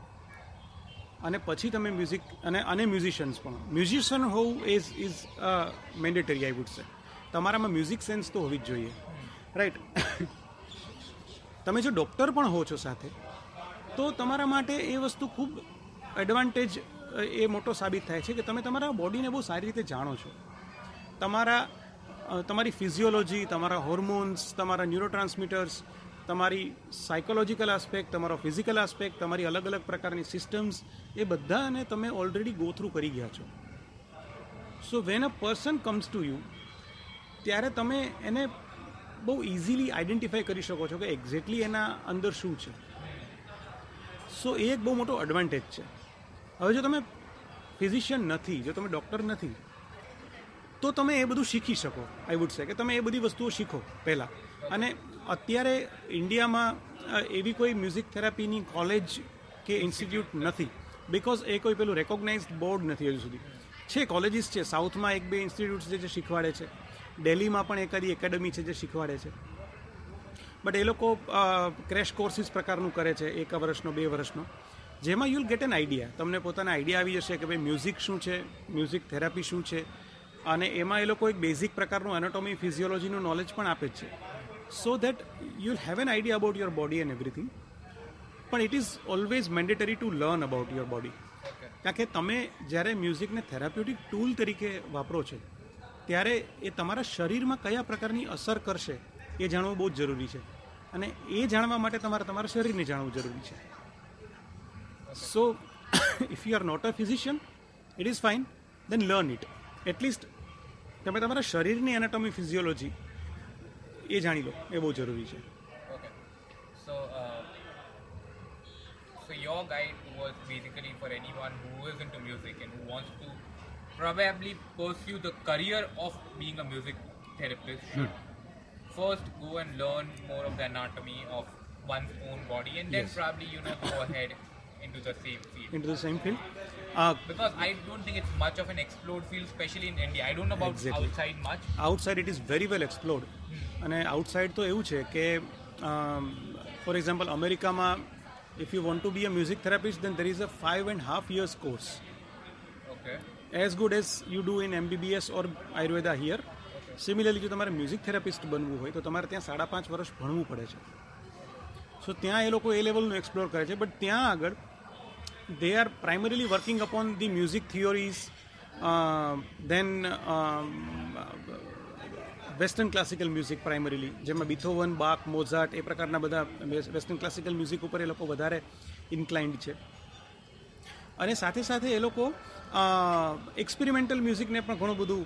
અને પછી તમે મ્યુઝિક અને અને મ્યુઝિશિયન્સ પણ મ્યુઝિશિયન હોવું is is mandatory I would say તમારામાં મ્યુઝિક સેન્સ તો હોવી જ જોઈએ રાઈટ તમે જો ડૉક્ટર પણ હો છો સાથે તો તમારા માટે એ વસ્તુ ખૂબ એડવાન્ટેજ એ મોટો સાબિત થાય છે કે તમે તમારા બોડીને બહુ સારી રીતે જાણો છો. તમારા તમારી ફિઝિયોલોજી, તમારા હોર્મોન્સ, તમારા ન્યુરોટ્રાન્સમીટર્સ, તમારી સાયકોલોજીકલ આસ્પેક્ટ, તમારો ફિઝિકલ આસ્પેક્ટ, તમારી અલગ અલગ પ્રકારની સિસ્ટમ્સ, એ બધાને તમે ઓલરેડી ગો કરી ગયા છો. So when a person comes to you, ત્યારે તમે એને બહુ ઇઝીલી આઈડેન્ટિફાઈ કરી શકો છો કે એક્ઝેક્ટલી એના અંદર શું છે. સો એ એક બહુ મોટો એડવાન્ટેજ છે. હવે જો તમે ફિઝિશિયન નથી, જો તમે ડૉક્ટર નથી, તો તમે એ બધું શીખી શકો આઈ વુડ સે કે તમે એ બધી વસ્તુઓ શીખો પહેલાં. અને અત્યારે ઇન્ડિયામાં એવી કોઈ મ્યુઝિક થેરાપીની કોલેજ કે ઇન્સ્ટિટ્યૂટ નથી બિકોઝ એ કોઈ પેલું રેકોગ્નાઇઝડ બોર્ડ નથી હજુ સુધી. છે કોલેજીસ છે સાઉથમાં એક બે ઇન્સ્ટિટ્યૂટ્સ છે જે શીખવાડે છે. દિલ્હીમાં પણ એકાદી એકેડમી છે જે શીખવાડે છે. બટ એ લોકો ક્રેશ કોર્સિસ પ્રકારનું કરે છે, એક વર્ષનો, બે વર્ષનો. જેમાં યુલ ગેટ એન આઈડિયા તમને પોતાના આઈડિયા આવી જશે કે ભાઈ મ્યુઝિક શું છે મ્યુઝિક થેરાપી શું છે અને એમાં એ લોકો એક બેઝિક પ્રકારનું એનાટોમી ફિઝિયોલોજીનું નોલેજ પણ આપે છે. So that you'll have an idea about your body and everything પણ it is always mandatory to learn about your body કારણ કે તમે જ્યારે મ્યુઝિકને થેરાપ્યુટિક ટૂલ તરીકે વાપરો છો ત્યારે એ તમારા શરીરમાં કયા પ્રકારની અસર કરશે એ જાણવું બહુ જ જરૂરી છે. અને એ જાણવા માટે તમારે તમારા શરીરને જાણવું જરૂરી છે. So if you are not a physician it is fine then learn it at least તમે તમારા શરીરની એનાટોમી ફિઝિયોલોજી એ જાણી લો એ બહુ જરૂરી છે Okay. So, uh, so your guide was basically for anyone who is into music and who wants to probably pursue the career of being a music therapist should first go and learn more of the anatomy of one's own body and then Yes. probably you know go ahead into the same field. Into the the same field Because I don't think it's much of an explored field, especially in India. I don't know about Exactly. outside much. Outside it is very well explored. અને outside તો એવું છે કે for example અમેરિકામાં if you want to be a music therapist then there is a five and half years course okay as good as you do in MBBS or Ayurveda here similarly જો તમારે music therapist બનવું હોય તો તમારે ત્યાં સાડા પાંચ વર્ષ ભણવું પડે છે સો ત્યાં એ લોકો એ લેવલનું એક્સપ્લોર કરે છે બટ ત્યાં આગળ they are primarily working upon the music theories uh, then um, western classical music primarily જેમાં બિથોવન બાક મોઝાર્ટ એ પ્રકારના બધા વેસ્ટર્ન ક્લાસિકલ મ્યુઝિક ઉપર એ લોકો વધારે ઇન્ક્લાઇન્ડ છે. અને સાથે સાથે એ લોકો એક્સપેરિમેન્ટલ મ્યુઝિકને પણ ઘણું બધું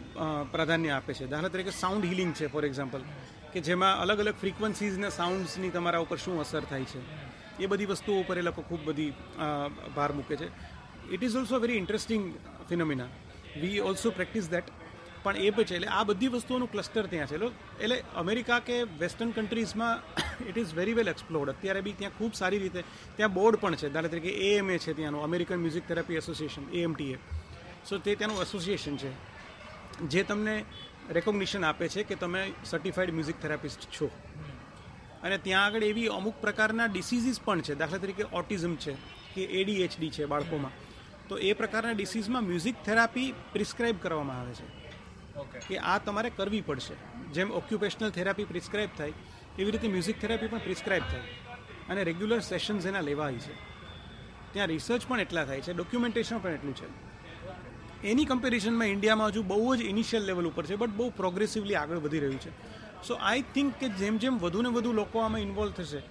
પ્રાધાન્ય આપે છે. દાખલા તરીકે સાઉન્ડ હિલિંગ છે ફોર એક્ઝામ્પલ કે જેમાં અલગ અલગ ફ્રીક્વન્સીઝને સાઉન્ડ્સની તમારા ઉપર શું અસર થાય છે. એ બધી વસ્તુઓ ઉપર એ લોકો ખૂબ બધી ભાર મૂકે છે. It is also very interesting phenomena we also practise that પણ એ પછી એટલે આ બધી વસ્તુઓનું ક્લસ્ટર ત્યાં છે. એટલે એટલે અમેરિકા કે western કન્ટ્રીઝમાં it is very well explored અત્યારે બી ત્યાં ખૂબ સારી રીતે ત્યાં બોર્ડ પણ છે. દાખલા તરીકે એએમએ છે ત્યાંનું American music therapy association AMTA so તે ત્યાંનું એસોસિએશન છે. જે તમને રેકોગ્નિશન આપે છે કે તમે સર્ટિફાઈડ મ્યુઝિક થેરાપિસ્ટ છો. અને ત્યાં આગળ એવી અમુક પ્રકારના ડિસીઝીસ પણ છે. દાખલા તરીકે ઓટિઝમ છે કે એડીએચડી છે બાળકોમાં. તો એ પ્રકારના ડિસીઝમાં મ્યુઝિક થેરાપી પ્રિસ્ક્રાઇબ કરવામાં આવે છે. કે આ તમારે કરવી પડશે. જેમ ઓક્યુપેશનલ થેરાપી પ્રિસ્ક્રાઇબ થાય એવી રીતે મ્યુઝિક થેરાપી પણ પ્રિસ્ક્રાઇબ થાય. અને રેગ્યુલર સેશન્સ એના લેવાય છે. ત્યાં રિસર્ચ પણ એટલા થાય છે ડોક્યુમેન્ટેશન પણ એટલું છે. એની કમ્પેરિઝનમાં ઇન્ડિયામાં હજુ બહુ જ ઇનિશિયલ લેવલ ઉપર છે બટ બહુ પ્રોગ્રેસિવલી આગળ વધી રહ્યું છે. સો આઈ થિંક કે જેમ જેમ વધુ ને વધુ લોકો આમાં ઇન્વોલ્વ થશે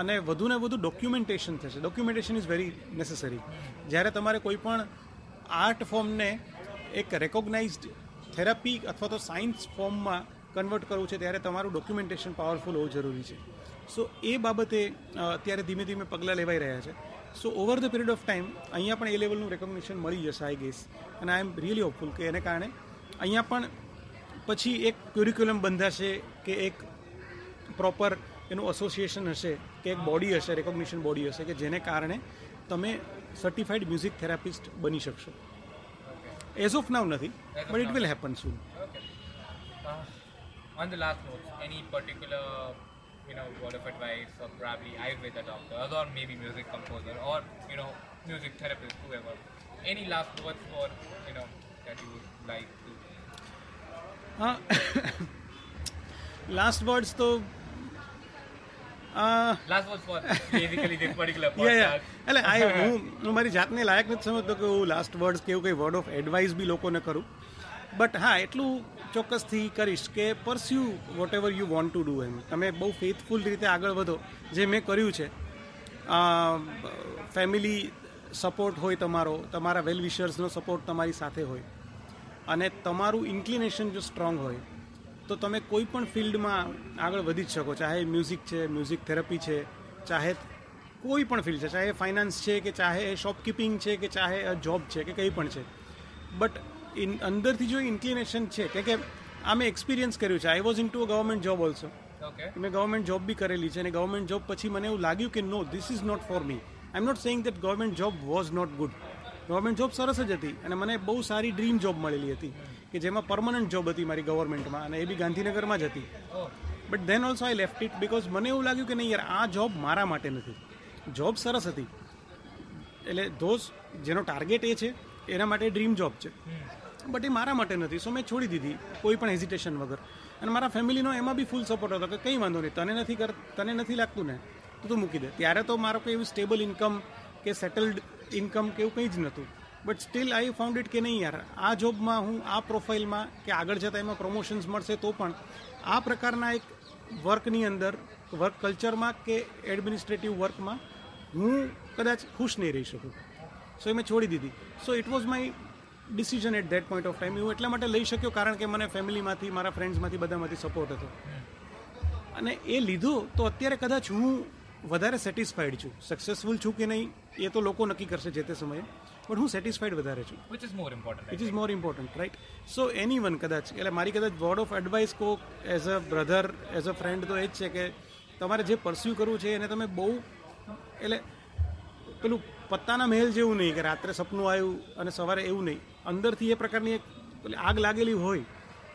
અને વધુ ને વધુ ડોક્યુમેન્ટેશન થશે. ડોક્યુમેન્ટેશન ઇઝ વેરી નેસેસરી જ્યારે તમારે કોઈ પણ આર્ટ ફોર્મને એક રેકોગ્નાઇઝડ થેરાપી અથવા તો સાયન્સ ફોર્મમાં કન્વર્ટ કરવું છે, ત્યારે તમારું ડોક્યુમેન્ટેશન પાવરફુલ હોવું જરૂરી છે. સો એ બાબતે અત્યારે ધીમે ધીમે પગલાં લેવાઈ રહ્યા છે. So over the period of time અહીંયા પણ એ લેવલનું રેકોગ્નિશન મળી જશે આઈ ગેસ અને આઈ એમ રિયલી હોપફુલ કે એને કારણે અહીંયા પણ પછી એક ક્યુરિક્યુલમ બંધાશે કે એક પ્રોપર એનું એસોસિએશન હશે કે એક બોડી હશે રેકોગ્નિશન બોડી હશે કે જેને કારણે તમે સર્ટિફાઈડ મ્યુઝિક થેરાપિસ્ટ બની શકશો એઝ ઓફ નાવ નથી but it will happen soon. Uh, for, you know, that you would like to હા લાસ્ટ વર્ડ્સ તો. એટલે આ હું હું મારી જાતને લાયક નથી સમજતો કે હું લાસ્ટ વર્ડ્સ કે એવું કંઈ વર્ડ ઓફ એડવાઇસ બી લોકોને કરું. બટ હા એટલું ચોક્કસથી કરીશ કે pursue whatever you want to do એમ. તમે બહુ ફેથફુલ રીતે આગળ વધો જે મેં કર્યું છે. ફેમિલી સપોર્ટ હોય તમારો તમારા વેલ વિશર્સનો સપોર્ટ તમારી સાથે હોય. અને તમારું ઇન્ક્લિનેશન જો સ્ટ્રોંગ હોય તો તમે કોઈ પણ ફિલ્ડમાં આગળ વધી જ શકો. ચાહે મ્યુઝિક છે મ્યુઝિક થેરપી છે ચાહે કોઈ પણ ફિલ્ડ છે ચાહે ફાઇનાન્સ છે કે ચાહે શોપકીપિંગ છે કે ચાહે જોબ છે કે કંઈ પણ છે. બટ ઇન અંદરથી જો ઇન્ક્લિનેશન છે કે કે આ મેં એક્સપિરિયન્સ કર્યું છે. I was into a government job also મેં ગવર્મેન્ટ જોબ બી કરેલી છે અને ગવર્મેન્ટ જોબ પછી મને એવું લાગ્યું કે no this is not for me I am not saying that government job was not good government job સરસ જ હતી અને મને બહુ સારી ડ્રીમ જોબ મળેલી હતી, કે જેમાં પરમનન્ટ જોબ હતી મારી ગવર્મેન્ટમાં અને એ બી ગાંધીનગરમાં જ હતી. But then also I left it because મને એવું લાગ્યું કે નહીં યાર, આ જોબ મારા માટે નથી. જોબ સરસ હતી. એટલે ધોઝ જેનો ટાર્ગેટ એ છે, એના માટે ડ્રીમ જોબ છે. બટ એ મારા માટે નથી સો મેં છોડી દીધી કોઈ પણ હેઝિટેશન વગર. અને મારા ફેમિલીનો એમાં બી ફૂલ સપોર્ટ હતો કે કંઈ વાંધો નહીં, તને નથી કર, તને નથી લાગતું ને, તો તું મૂકી દે. ત્યારે તો મારો કોઈ એવું સ્ટેબલ ઇન્કમ કે સેટલડ ઇન્કમ કે એવું કંઈ જ નહોતું. But still I found it કે નહીં યાર, આ જોબમાં હું, આ પ્રોફાઇલમાં કે આગળ જતાં એમાં પ્રમોશન્સ મળશે તો પણ આ પ્રકારના એક વર્કની અંદર વર્ક કલ્ચરમાં કે એડમિનિસ્ટ્રેટિવ વર્કમાં હું કદાચ ખુશ નહીં રહી શકું. સો એ મેં છોડી દીધી. So it was my decision at that point of time હું એટલા માટે લઈ શક્યો કારણ કે મને ફેમિલીમાંથી મારા ફ્રેન્ડ્સમાંથી બધામાંથી સપોર્ટ હતો. અને એ લીધું તો અત્યારે કદાચ હું વધારે સેટિસ્ફાઈડ છું. સક્સેસફુલ છું કે નહીં એ તો લોકો નક્કી કરશે જે તે સમયે. બટ હું સેટિસ્ફાઈડ વધારે છું. Which is more important which is more important right so anyone કદાચ એટલે મારી કદાચ વર્ડ ઓફ એડવાઇસ કહો as a brother as a friend તો એ જ છે કે તમારે જે પરસ્યુ કરવું છે એને તમે બહુ એટલે પેલું પત્તાના મહેલ જેવું નહીં કે રાત્રે સપનું આવ્યું અને સવારે એવું નહીં. અંદરથી એ પ્રકારની એક આગ લાગેલી હોય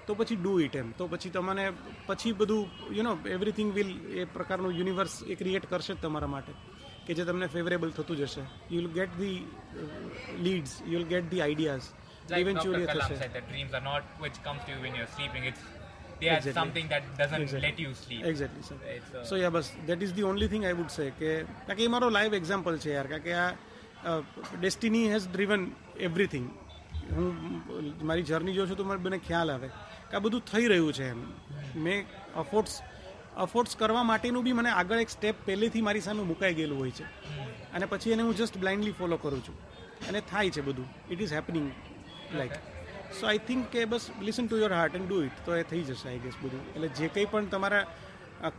તો પછી ડુ ઇટ એમ તો પછી તમને પછી બધું યુ નો એવરીથિંગ વિલ એ પ્રકારનું યુનિવર્સ એ ક્રિએટ કરશે જ તમારા માટે કે જે તમને ફેવરેબલ થતું જશે you will get the leads you will get the ideas eventually થશે that dreams are not which comes to you when you're sleeping. It's they are Exactly. something that doesn't Exactly. let you sleep. Exactly sir It's, so ya bus that is the only thing I would say કે કારણ કે એ મારો live example છે યાર કારણ કે આ destiny has driven everything હું મારી જર્ની જોઉં છું તો મને બને ખ્યાલ આવે કે આ બધું થઈ રહ્યું છે એમ. મેં અફોર્ડ્સ અફોર્ડ્સ કરવા માટેનું બી મને આગળ એક સ્ટેપ પહેલેથી મારી સામે મુકાઈ ગયેલું હોય છે. અને પછી એને હું જસ્ટ બ્લાઇન્ડલી ફોલો કરું છું. અને થાય છે બધું. It is happening like so I think કે બસ listen to your heart and do it તો એ થઈ જશે આઈ ગેસ બધું. એટલે જે કંઈ પણ તમારા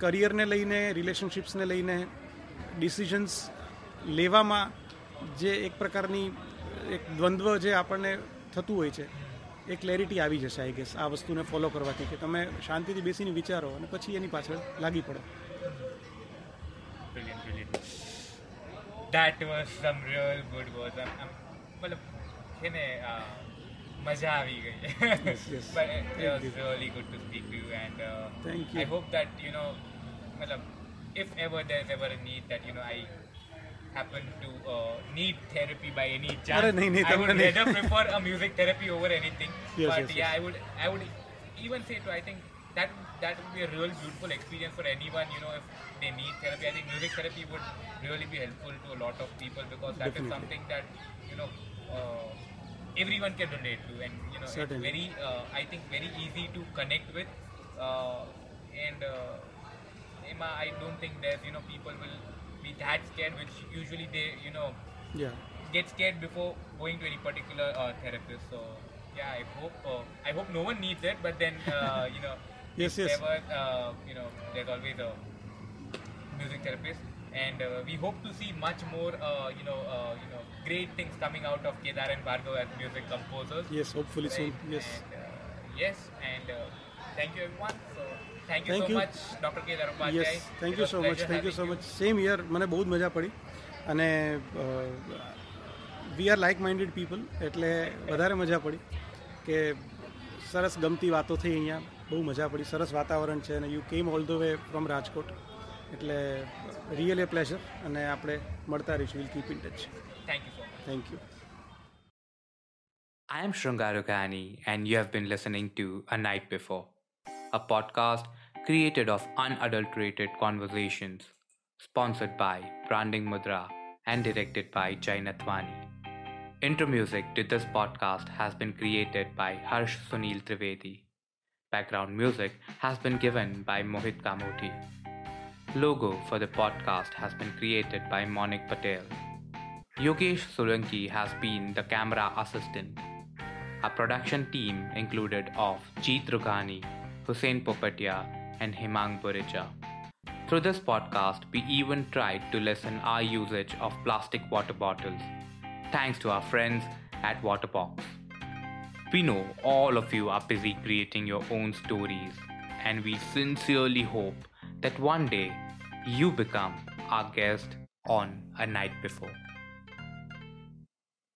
કરિયરને લઈને રિલેશનશિપ્સને લઈને ડિસિઝન્સ લેવામાં જે એક પ્રકારની, એક દ્વંદ્વ જે આપણને થતું હોય છે એ ક્લેરિટી આવી જશે આઈ ગેસ આ વસ્તુને ફોલો કરવાથી કે તમે શાંતિથી બેસીને વિચારો અને પછી એની પાછળ લાગી પડો some real good words. I'm, I'm, મતલબ છે ને uh, મજા આવી ગઈ yes. but it, Thank it was you. really good to speak to you and uh, Thank I you. hope that you know મતલબ if ever there's ever a need happen to uh, need therapy by any chance. I would rather prefer a music therapy over anything. Yes, but yes, yeah, yes. I would I would even say to I think that that would be a real beautiful experience for anyone. You know, if they need therapy, I think music therapy would really be helpful to a lot of people because that Definitely. is something that you know. Uh, everyone can relate to and you know Certainly. it's very uh, i think very easy to connect with uh, and uh, Emma, I don't think that you know people will be that scared, which usually they, you know, yeah, get scared before going to any particular uh, therapist. So yeah, I hope uh, I hope no one needs it, but then uh, you know, yes, yes. Uh, you know there's always a music therapist, and uh, we hope to see much more uh, you know you know great things coming out of Kedar and Bhargav as music composers. Yes, hopefully right? soon. Yes. And, yes, and thank you everyone. So. Thank you much Dr. Kedar Upadhyay. Yes thank you so much thank you so much same here મને બહુ જ મજા પડી. અને we are like minded people એટલે વધારે મજા પડી કે સરસ ગમતી વાતો થઈ અહીંયા. બહુ મજા પડી સરસ વાતાવરણ છે અને you came all the way from Rajkot. એટલે રિયલ એ પ્લેઝર અને આપણે મળતા રહીશું. Will keep in touch thank you thank you I am શૃંગારો કહાની and you have been listening to a night Before, a podcast created of unadulterated conversations, sponsored by Branding Mudra and directed by Jai Nathwani. Intro music to this podcast has been created by Harsh Sunil Trivedi. Background music has been given by Mohit Kamoti. Logo for the podcast has been created by Monik Patel. Yogesh Solanki has been the camera assistant. Our production team included of Jeet Rughani, Hussein Popatia, and Himang Burija. Through this podcast, we even tried to lessen our usage of plastic water bottles, thanks to our friends at Waterbox. We know all of you are busy creating your own stories, and we sincerely hope that one day you become our guest on a night before.